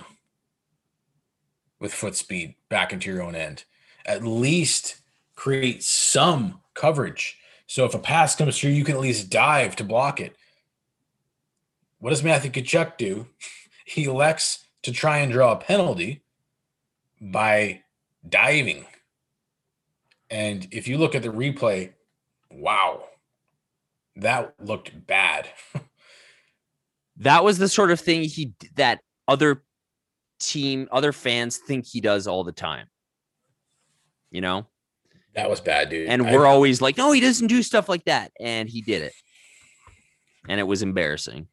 with foot speed back into your own end, at least create some coverage. So if a pass comes through, you can at least dive to block it. What does Matthew Tkachuk do? He elects to try and draw a penalty by diving. And if you look at the replay, wow, that looked bad. That was the sort of thing he that other team, other fans think he does all the time. You know? that was bad, dude. And we're always like, no, he doesn't do stuff like that. And he did it. And it was embarrassing.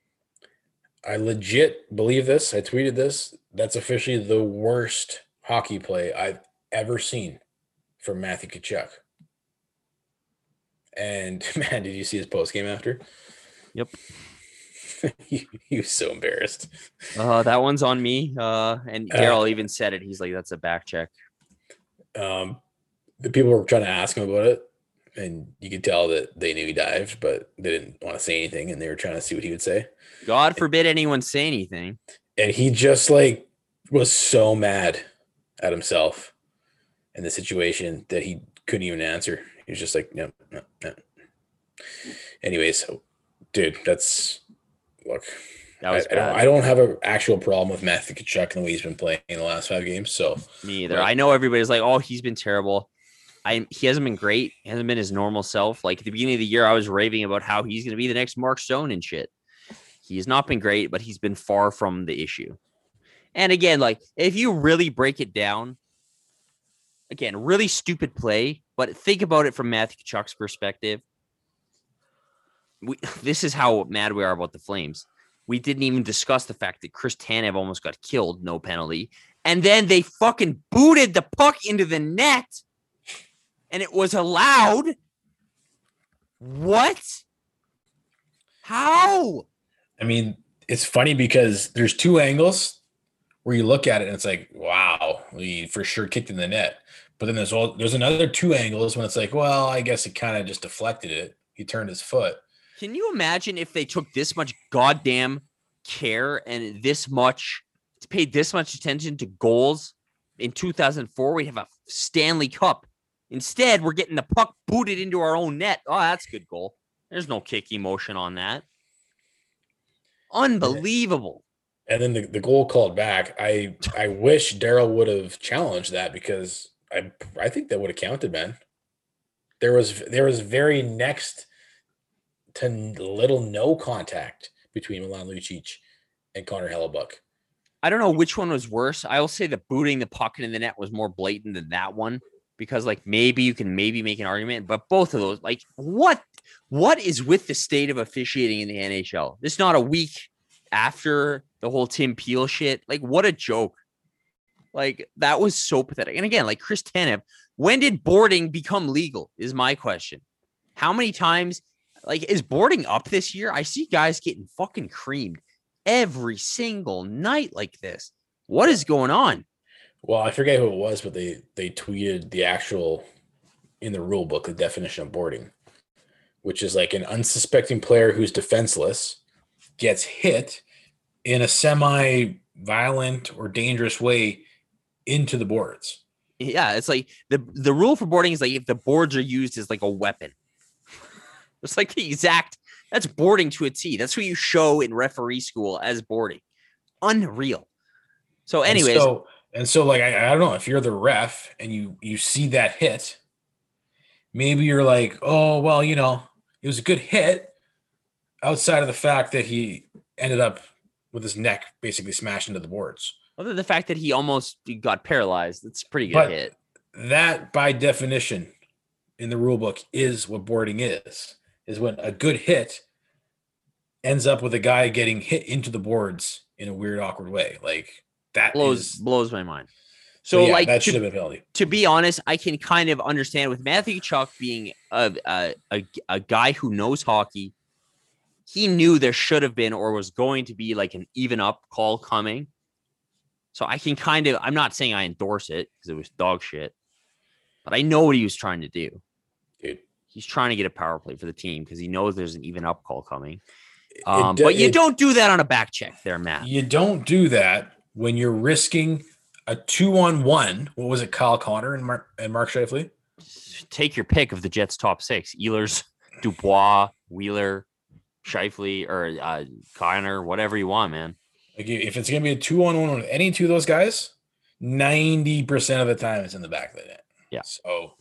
I legit believe this. I tweeted this. That's officially the worst hockey play I've ever seen from Matthew Tkachuk. And man, did you see his post game after? Yep. he, he was so embarrassed. Uh, that one's on me. Uh, and Uh, Daryl even said it. He's like, that's a back check. Um, the people were trying to ask him about it, and you could tell that they knew he dived, but they didn't want to say anything, and they were trying to see what he would say. God forbid anyone say anything. and he just like was so mad at himself and the situation that he couldn't even answer. He was just like, no, no, no. Anyways, dude, that's look. That I, was I don't. I don't have an actual problem with Matthew Tkachuk and the way he's been playing in the last five games. So Me either. Right. I know everybody's like, oh, he's been terrible. I he hasn't been great. He hasn't been his normal self. Like at the beginning of the year, I was raving about how he's gonna be the next Mark Stone and shit. He's not been great, but he's been far from the issue. And again, like if you really break it down, again, really stupid play, but think about it from Matthew Tkachuk's perspective. We, this is how mad we are about the Flames. We didn't even discuss the fact that Chris Tanev almost got killed, no penalty. And then they fucking booted the puck into the net and it was allowed. What? How? I mean, it's funny because there's two angles where you look at it and it's like, wow, we for sure kicked in the net. But then there's all there's another two angles when it's like, well, I guess it kind of just deflected it. He turned his foot. Can you imagine if they took this much goddamn care and this much paid this much attention to goals in 2004? We'd have a Stanley Cup. Instead, we're getting the puck booted into our own net. Oh, that's a good goal. There's no kick emotion on that. Unbelievable. And then the, the goal called back. I I wish Daryl would have challenged that because I I think that would have counted, man. There was there was very next to little no contact between Milan Lucic and Connor Hellebuyck. I don't know which one was worse. I will say the booting the puck in the net was more blatant than that one because like maybe you can maybe make an argument, but both of those like what what is with the state of officiating in the NHL? This is not a week after the whole Tim Peel shit. Like what a joke. Like that was so pathetic. And again, like Chris Tanev, when did boarding become legal? Is my question. How many times like is boarding up this year? I see guys getting fucking creamed every single night like this. What is going on? Well, I forget who it was, but they they tweeted the actual in the rule book the definition of boarding, which is like an unsuspecting player who's defenseless gets hit in a semi-violent or dangerous way into the boards. Yeah, it's like the the rule for boarding is like if the boards are used as like a weapon. It's like the exact that's boarding to a T. That's what you show in referee school as boarding. Unreal. So, And anyways, so, and so like I, I don't know if you're the ref and you you see that hit, maybe you're like, oh well, you know, it was a good hit. Outside of the fact that he ended up with his neck basically smashed into the boards. Other than the fact that he almost got paralyzed, that's pretty good But- hit. That, by definition, in the rule book, is what boarding is. Is when a good hit ends up with a guy getting hit into the boards in a weird, awkward way. Like that Blows is- blows my mind. so, So, yeah, like, that to- should have been penalty. to be honest, I can kind of understand with Matthew Tkachuk being a, a a a guy who knows hockey. He knew there should have been or was going to be like an even up call coming. So I can kind of I'm not saying I endorse it because it was dog shit, but I know what he was trying to do. He's trying to get a power play for the team because he knows there's an even up call coming. Um, do- but you it- don't do that on a back check there, Matt. You don't do that when you're risking a two on one. What was it, Kyle Connor and Mark and Mark Scheifele? take your pick of the Jets' top six: Ehlers, Dubois, Wheeler, Scheifele, or uh, Connor, whatever you want, man. Like if it's gonna be a two on one with any two of those guys, ninety percent of the time it's in the back of the net. Yeah. So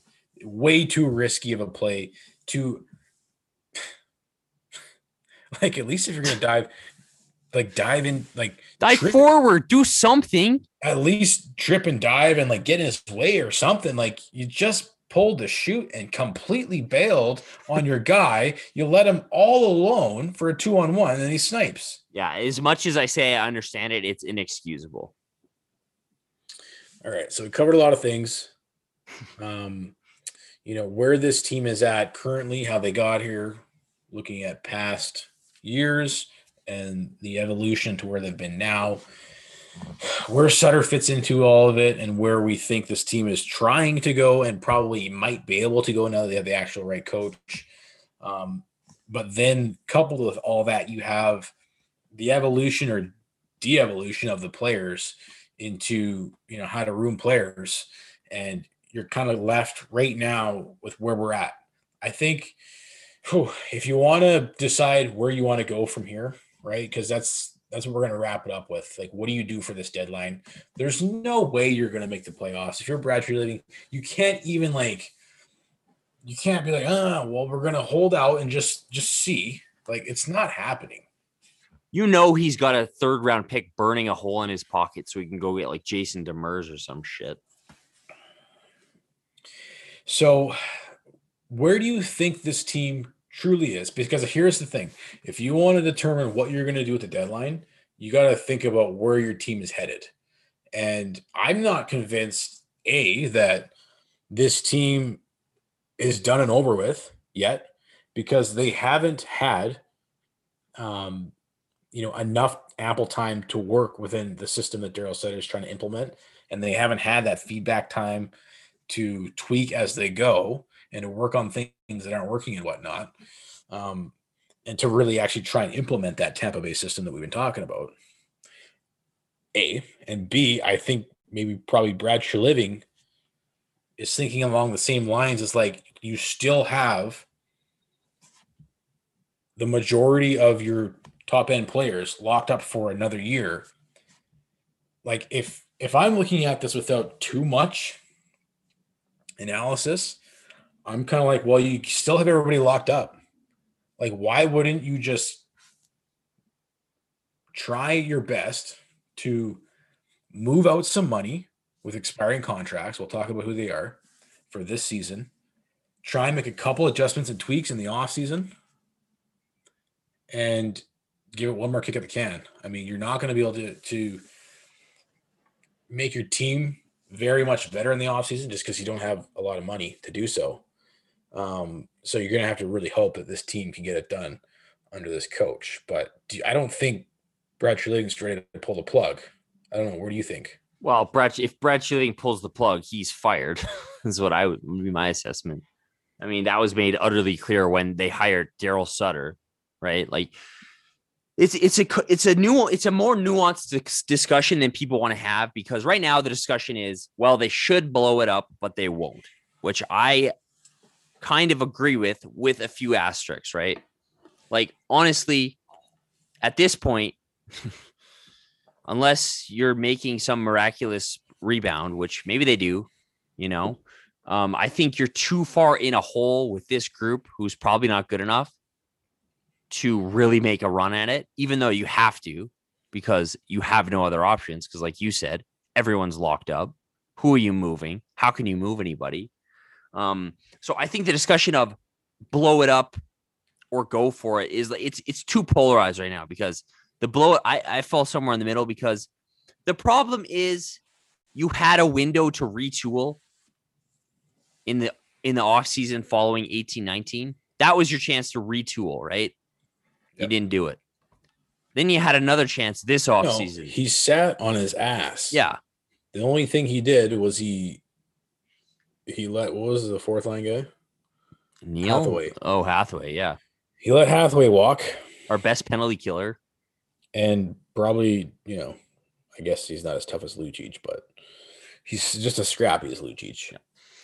way too risky of a play to like at least if you're gonna dive, like dive in, like Dive trip- forward, do something. at least trip and dive and like get in his way or something. Like you just pulled the shoot and completely bailed on your guy. You let him all alone for a two on one, and he snipes. Yeah, as much as I say I understand it, it's inexcusable. All right, so we covered a lot of things. Um, you know where this team is at currently, how they got here, looking at past years and the evolution to where they've been now. Where Sutter fits into all of it, and where we think this team is trying to go, and probably might be able to go now that they have the actual right coach. Um, but then, coupled with all that, you have the evolution or de-evolution of the players into you know how to room players and you're kind of left right now with where we're at. I think whew, if you want to decide where you want to go from here right because that's that's what we're going to wrap it up with like what do you do for this deadline? There's no way you're going to make the playoffs. If you're Brad Treliving you can't even like you can't be like oh well we're going to hold out and just just see. Like it's not happening. You know he's got a third round pick burning a hole in his pocket so he can go get like Jason Demers or some shit. So, where do you think this team truly is? Because here's the thing if you want to determine what you're going to do at the deadline, you got to think about where your team is headed. And I'm not convinced, A, that this team is done and over with yet because they haven't had um, you know enough ample time to work within the system that Daryl Sutter is trying to implement and they haven't had that feedback time to tweak as they go and to work on things that aren't working and whatnot um, and to really actually try and implement that Tampa Bay system that we've been talking about A and B I think maybe probably Brad Treliving is thinking along the same lines as like you still have the majority of your top end players locked up for another year. Like if if I'm looking at this without too much analysis, I'm kind of like, well, you still have everybody locked up. Like, why wouldn't you just try your best to move out some money with expiring contracts? We'll talk about who they are for this season. Try and make a couple adjustments and tweaks in the off season and give it one more kick at the can. I mean, you're not going to be able to to make your team very much better in the offseason just because you don't have a lot of money to do so. Um, so you're going to have to really hope that this team can get it done under this coach. But do, I don't think Brad Treliving's ready to pull the plug. I don't know. What do you think? Well, Brad, if Brad Treliving pulls the plug, he's fired. is what I would would be my assessment. I mean, that was made utterly clear when they hired Daryl Sutter, right? Like, it's it's a it's a new it's a more nuanced discussion than people want to have because right now the discussion is well they should blow it up but they won't, which I kind of agree with with a few asterisks, right? Like honestly, at this point, unless you're making some miraculous rebound, which maybe they do, you know, um, I think you're too far in a hole with this group who's probably not good enough to really make a run at it, even though you have to. because you have no other options. Because, like you said, everyone's locked up. Who are you moving? How can you move anybody? Um, so I think the discussion of blow it up or go for it is like it's it's too polarized right now because the blow I, I fall somewhere in the middle because the problem is you had a window to retool in the in the off season following 18 19 that was your chance to retool right Yep. didn't do it then you had another chance this off No, season he sat on his ass. yeah The only thing he did was he he let what was the fourth line guy? Neil Hathaway. oh Hathaway yeah He let Hathaway walk our best penalty killer and probably, you know, I guess he's not as tough as Lucic, but he's just as scrappy as Lucic.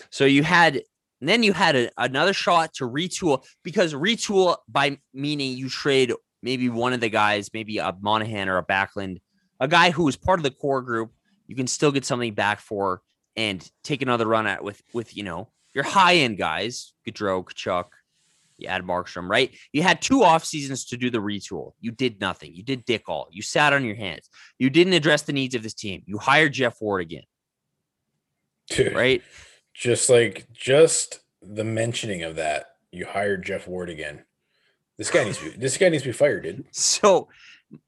So you had, and then you had a, another shot to retool because retool by meaning you trade maybe one of the guys, maybe a Monahan or a Backlund, a guy who was part of the core group. You can still get something back for and take another run at with with you know your high end guys, Gaudreau, Tkachuk. You add Markstrom, right? You had two off seasons to do the retool. You did nothing. You did dick all. You sat on your hands. You didn't address the needs of this team. You hired Geoff Ward again, Dude, right? Just like just the mentioning of that, you hired Geoff Ward again. This guy needs to be this guy needs to be fired, dude. So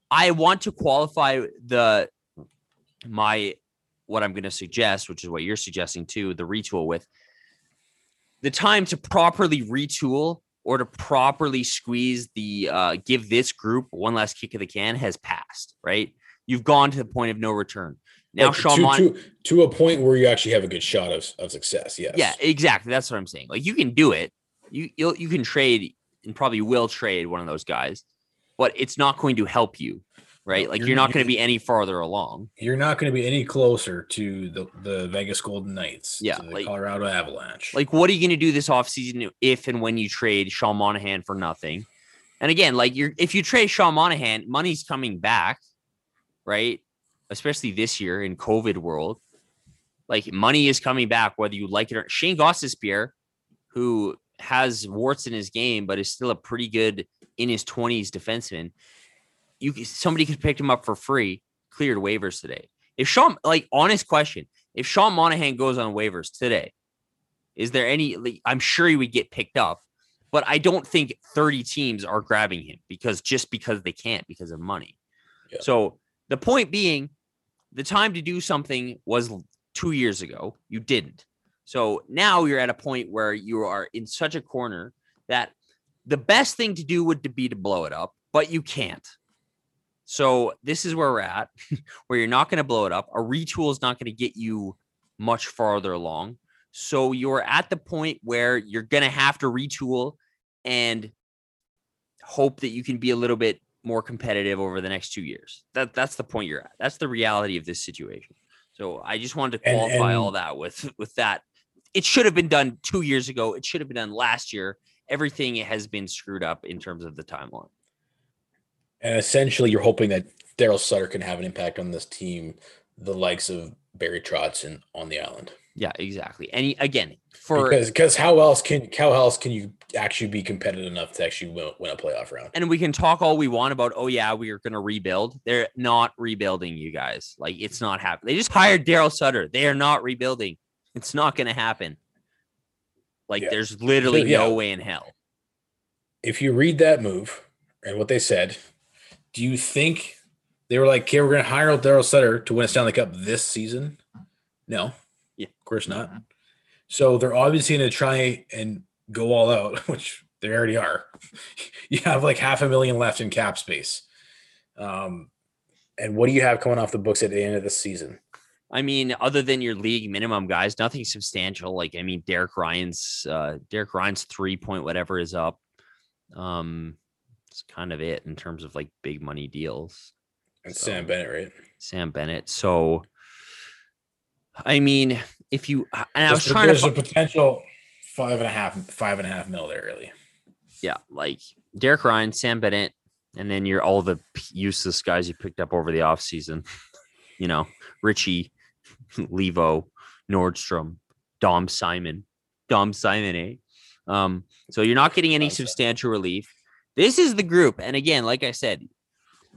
I want to qualify the my what I'm going to suggest, which is what you're suggesting too, the retool with the time to properly retool or to properly squeeze the uh, give this group one last kick of the can has passed. Right, you've gone to the point of no return. Now, Like, Sean to, Mon- to, to a point where you actually have a good shot of, of success. Yes. Yeah, exactly. That's what I'm saying. Like you can do it. You you'll, you can trade and probably will trade one of those guys, but it's not going to help you, right? Like you're you're, not- going to be any farther along. You're not going to be any closer to the, the Vegas Golden Knights. Yeah, like- Colorado Avalanche. Like what are you going to do this offseason if and when you trade Sean Monahan for nothing? And again, like you're if you trade Sean Monahan, money's coming back, right? Especially this year in COVID world. Like money is coming back whether you like it or not. Shayne Gostisbehere, who has warts in his game but is still a pretty good in his 20s defenseman. You somebody could pick him up for free, cleared waivers today. If Sean like honest question, if Sean Monahan goes on waivers today, is there any? like, I'm sure he would get picked up, but I don't think 30 teams are grabbing him because just because they can't because of money. Yeah. So the point being, the time to do something was two years ago. You didn't. So now you're at a point where you are in such a corner that the best thing to do would be to blow it up, but you can't. So this is where we're at, where you're not going to blow it up. A retool is not going to get you much farther along. So you're at the point where you're going to have to retool and hope that you can be a little bit more competitive over the next two years. That that's the point you're at. That's the reality of this situation. So I just wanted to And- qualify all that with with that. It should have been done two years ago. It should have been done last year. Everything has been screwed up in terms of the timeline. and essentially, you're hoping that Daryl Sutter can have an impact on this team, the likes of Barry Trotz and on the island. Yeah, exactly. And he- again, for because because how else can how else can you actually be competitive enough to actually win, win a playoff round? and we can talk all we want about oh yeah we are going to rebuild they're not rebuilding you guys like it's not happening they just hired daryl sutter they are not rebuilding it's not going to happen like Yeah. there's literally yeah. no way in hell If you read that move and what they said, do you think they were like, "Okay, we're going to hire Daryl Sutter to win a Stanley Cup this season"? No, course not. So they're obviously going to try and go all out, which they already are. You have like half a million left in cap space. Um, and what do you have coming off the books at the end of the season? i mean other than your league minimum guys nothing substantial like i mean derek ryan's uh derek ryan's three point whatever is up um it's kind of it in terms of like big money deals And So- Sam Bennett, right? sam bennett so i mean if you and i was There's- trying to there's fi- a potential five and a half, five and a half mil there, really. yeah, like Derek Ryan, Sam Bennett, and then you're all the useless guys you picked up over the offseason. You know, Ritchie, Leivo, Nordstrom, Dom Simon, Dom Simon, eh? Um, so you're not getting any substantial relief. This is the group, and again, like I said,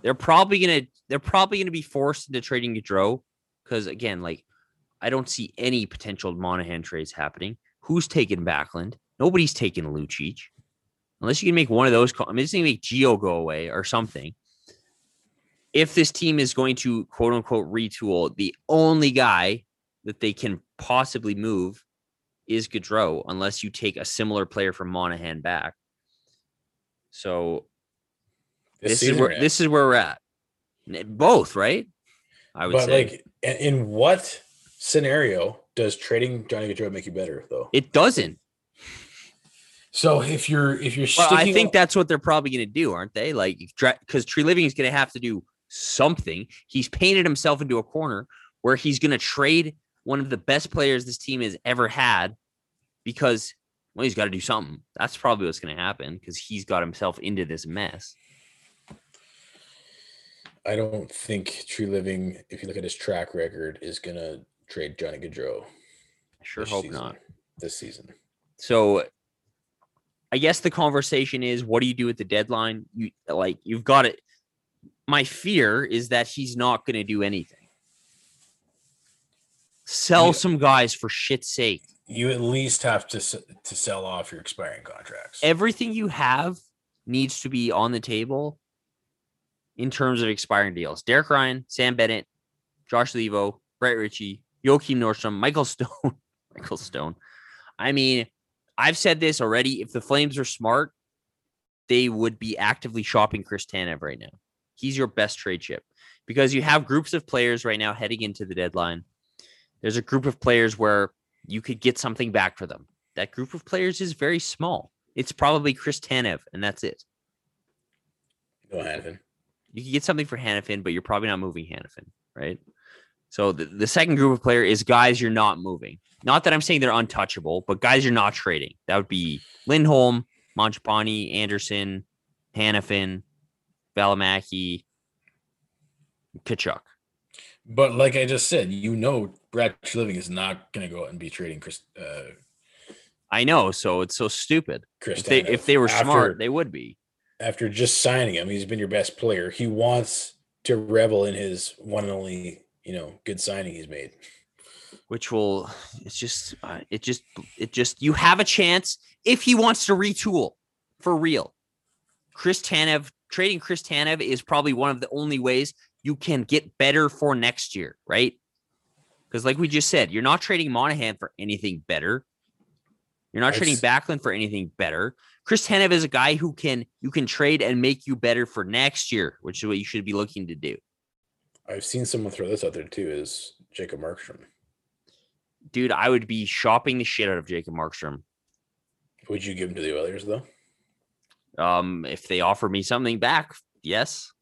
They're probably gonna they're probably gonna be forced into trading Gaudreau because again, like I don't see any potential Monahan trades happening. Who's taking Backlund? Nobody's taking Lucic. Unless you can make one of those, calls. I mean, it's gonna make Geo go away or something. If this team is going to quote unquote retool, the only guy that they can possibly move is Gaudreau, unless you take a similar player from Monahan back. So this, is where this is where we're at. Both, right? I would but say. like, in what scenario does trading Johnny Gaudreau make you better, though? It doesn't. So if you're if you're, well, I think up- that's what they're probably going to do, aren't they? Like, because Treliving is going to have to do something. He's painted himself into a corner where he's going to trade one of the best players this team has ever had because well, he's got to do something. That's probably what's going to happen because he's got himself into this mess. I don't think Treliving, if you look at his track record, is going to trade Johnny Gaudreau. I sure hope season, not. This season. So I guess the conversation is what do you do at the deadline? You like you've got it. My fear is that he's not going to do anything. Sell some guys for shit's sake. You at least have to to sell off your expiring contracts. Everything you have needs to be on the table in terms of expiring deals. Derek Ryan, Sam Bennett, Josh Leivo, Brett Ritchie, Joakim Nordstrom, Michael Stone. Michael Stone. I mean, I've said this already. If the Flames are smart, they would be actively shopping Chris Tanev right now. He's your best trade chip because you have groups of players right now heading into the deadline. There's a group of players where you could get something back for them. That group of players is very small. It's probably Chris Tanev, and that's it. Go Hanifin. You could get something for Hanifin, but you're probably not moving Hanifin, right? So the, the second group of player is guys you're not moving. Not that I'm saying they're untouchable, but guys you're not trading. That would be Lindholm, Mangiapane, Andersson, Hanifin, Valimaki, Tkachuk. But like I just said, you know, Brad Treliving is not going to go out and be trading Chris. Uh, I know, so it's so stupid. Chris, if they, if they were after, smart, they would be. After just signing him, he's been your best player. He wants to revel in his one and only you know good signing he's made which will it's just uh, it just it just you have a chance if he wants to retool for real chris tanev trading chris tanev is probably one of the only ways you can get better for next year right because like we just said you're not trading monahan for anything better you're not trading Backlund for anything better. Chris Tanev is a guy who can you can trade and make you better for next year, which is what you should be looking to do. I've seen someone throw this out there too. Is Jacob Markstrom? Dude, I would be shopping the shit out of Jacob Markstrom. Would you give him to the Oilers though? Um, if they offer me something back, yes.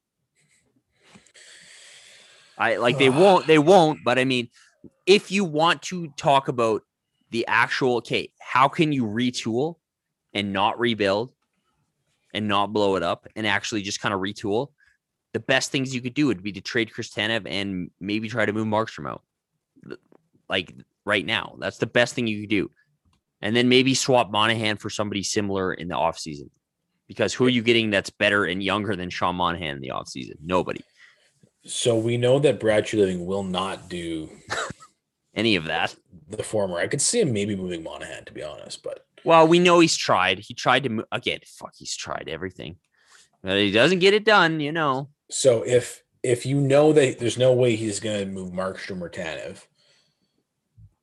I like they won't, they won't, but I mean, if you want to talk about the actual okay, how can you retool and not rebuild and not blow it up and actually just kind of retool? The best things you could do would be to trade Chris Tanev and maybe try to move Markstrom out. Like right now. That's the best thing you could do. And then maybe swap Monahan for somebody similar in the offseason. Because who are you getting that's better and younger than Sean Monahan in the offseason? Nobody. So we know that Brad Treliving will not do any of that. The former. I could see him maybe moving Monahan, to be honest, but well, we know he's tried. He tried to move again. Fuck, he's tried everything. But he doesn't get it done, you know. So if if you know that there's no way he's going to move Markstrom or Tanev,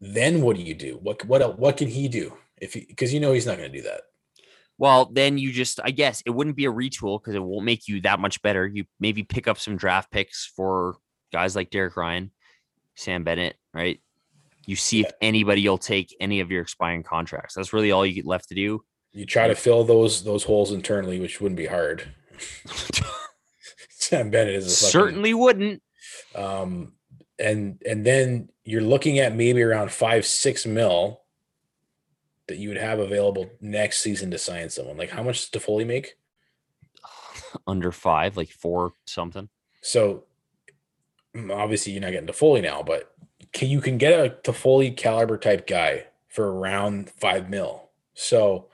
then what do you do? What what what can he do if because you know he's not going to do that. Well, then you just I guess it wouldn't be a retool because it won't make you that much better. You maybe pick up some draft picks for guys like Derek Ryan, Sam Bennett, right? You see if anybody will take any of your expiring contracts. That's really all you get left to do. You try to fill those those holes internally, which wouldn't be hard. Sam Bennett is certainly fucking, wouldn't. Um, and and then you're looking at maybe around five six mil that you would have available next season to sign someone. Like how much does Toffoli make? Under five, like four something. So mm, obviously you're not getting Toffoli now, but can you can get a Toffoli caliber type guy for around five mil. So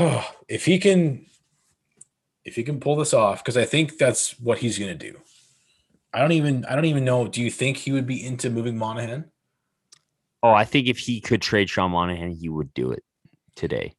oh, if he can if he can pull this off, because I think that's what he's going to do. I don't even I don't even know. Do you think he would be into moving Monahan? Oh, I think if he could trade Sean Monahan, he would do it today.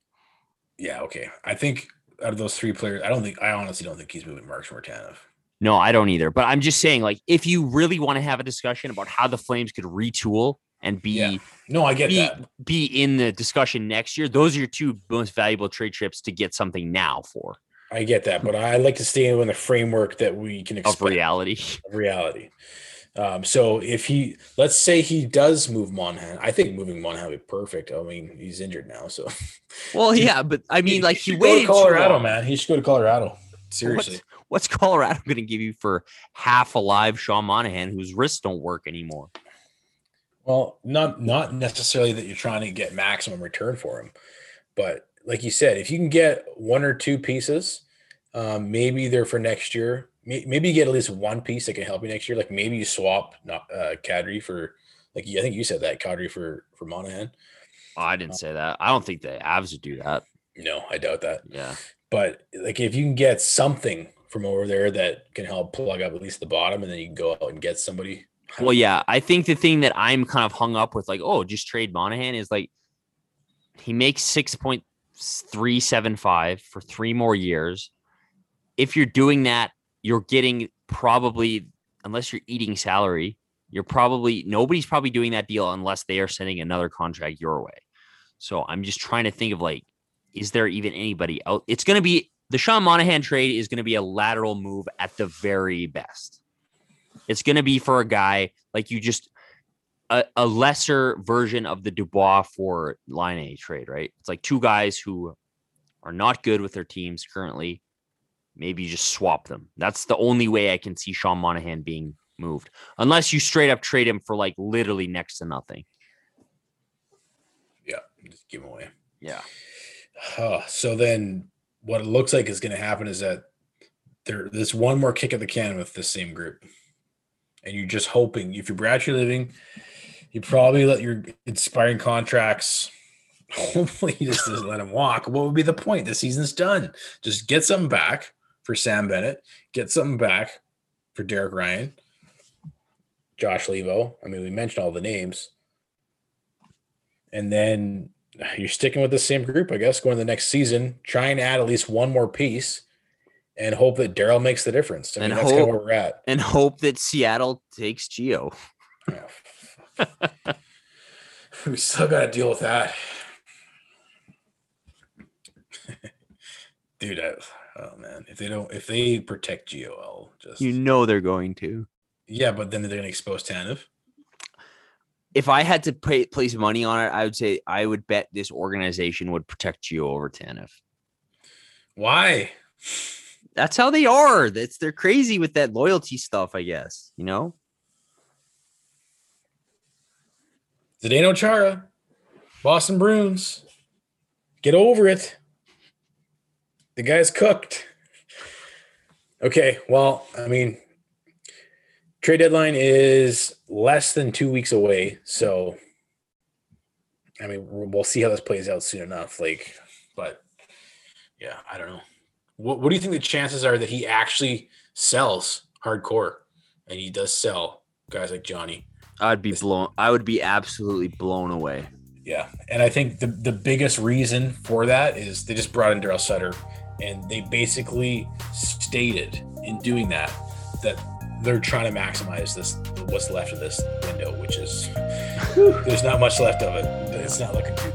Yeah, okay. I think out of those three players, I don't think I honestly don't think he's moving Markstrom or Tanev. No, I don't either. But I'm just saying, like, if you really want to have a discussion about how the Flames could retool and be Yeah. No, I get be, that. be in the discussion next year, those are your two most valuable trade trips to get something now for I get that, but I like to stay in the framework that we can of expect reality. of reality. Um, so if he, let's say he does move Monahan, I think moving Monahan would be perfect. I mean, he's injured now, so Well, yeah, but I mean, like he should go to waited too Colorado, man. He should go to Colorado. Seriously. What's, what's Colorado going to give you for half alive Sean Monahan, whose wrists don't work anymore? Well, not not necessarily that you're trying to get maximum return for him, but like you said, if you can get one or two pieces, um, maybe they're for next year. Maybe you get at least one piece that can help you next year. Like maybe you swap not uh, Kadri for like I think you said that Kadri for for Monahan. Oh, I didn't say that. I don't think the Avs would do that. No, I doubt that. Yeah. But like if you can get something from over there that can help plug up at least the bottom, and then you can go out and get somebody. Well, yeah, I think the thing that I'm kind of hung up with, like, oh, just trade Monahan, is like he makes six point three seven five for three more years. If you're doing that, you're getting probably, unless you're eating salary, you're probably nobody's probably doing that deal unless they are sending another contract your way. So I'm just trying to think of like, is there even anybody out? It's going to be the Sean Monahan trade is going to be a lateral move at the very best. It's going to be for a guy like you just a, a lesser version of the Dubois for Laine trade, right? It's like two guys who are not good with their teams currently. Maybe you just swap them. That's the only way I can see Sean Monahan being moved, unless you straight up trade him for like literally next to nothing. Yeah, just give them away. Yeah. So then what it looks like is going to happen is that there there's one more kick at the can with the same group. And you're just hoping if you're Brad Treliving, you probably let your inspiring contracts hopefully you just doesn't let him walk. What would be the point? The season's done. Just get something back for Sam Bennett, get something back for Derek Ryan, Josh Leivo. I mean, we mentioned all the names. And then you're sticking with the same group, I guess, going to the next season, try and add at least one more piece and hope that Darryl makes the difference. I mean, And that's kind of hope- where we're at. And hope that Seattle takes Gio. Fuck. we still got to deal with that. Dude, I, oh man, if they don't, if they protect Gio, just You know they're going to. yeah, but then they're gonna expose Tanev. If I had to pay, place money on it, I would say I would bet this organization would protect Gio over Tanev. Why? That's how they are. That's they're crazy with that loyalty stuff, I guess. You know? Zdeno Chara, Boston Bruins, get over it. The guy's cooked. Okay, well, I mean, trade deadline is less than two weeks away, so I mean, we'll we'll see how this plays out soon enough. Like, but yeah, I don't know. What, what do you think the chances are that he actually sells hardcore, and he does sell guys like Johnny? I'd be blown. I would be absolutely blown away. Yeah, and I think the the biggest reason for that is they just brought in Darryl Sutter, and they basically stated in doing that that they're trying to maximize this what's left of this window, which is there's not much left of it. It's not looking too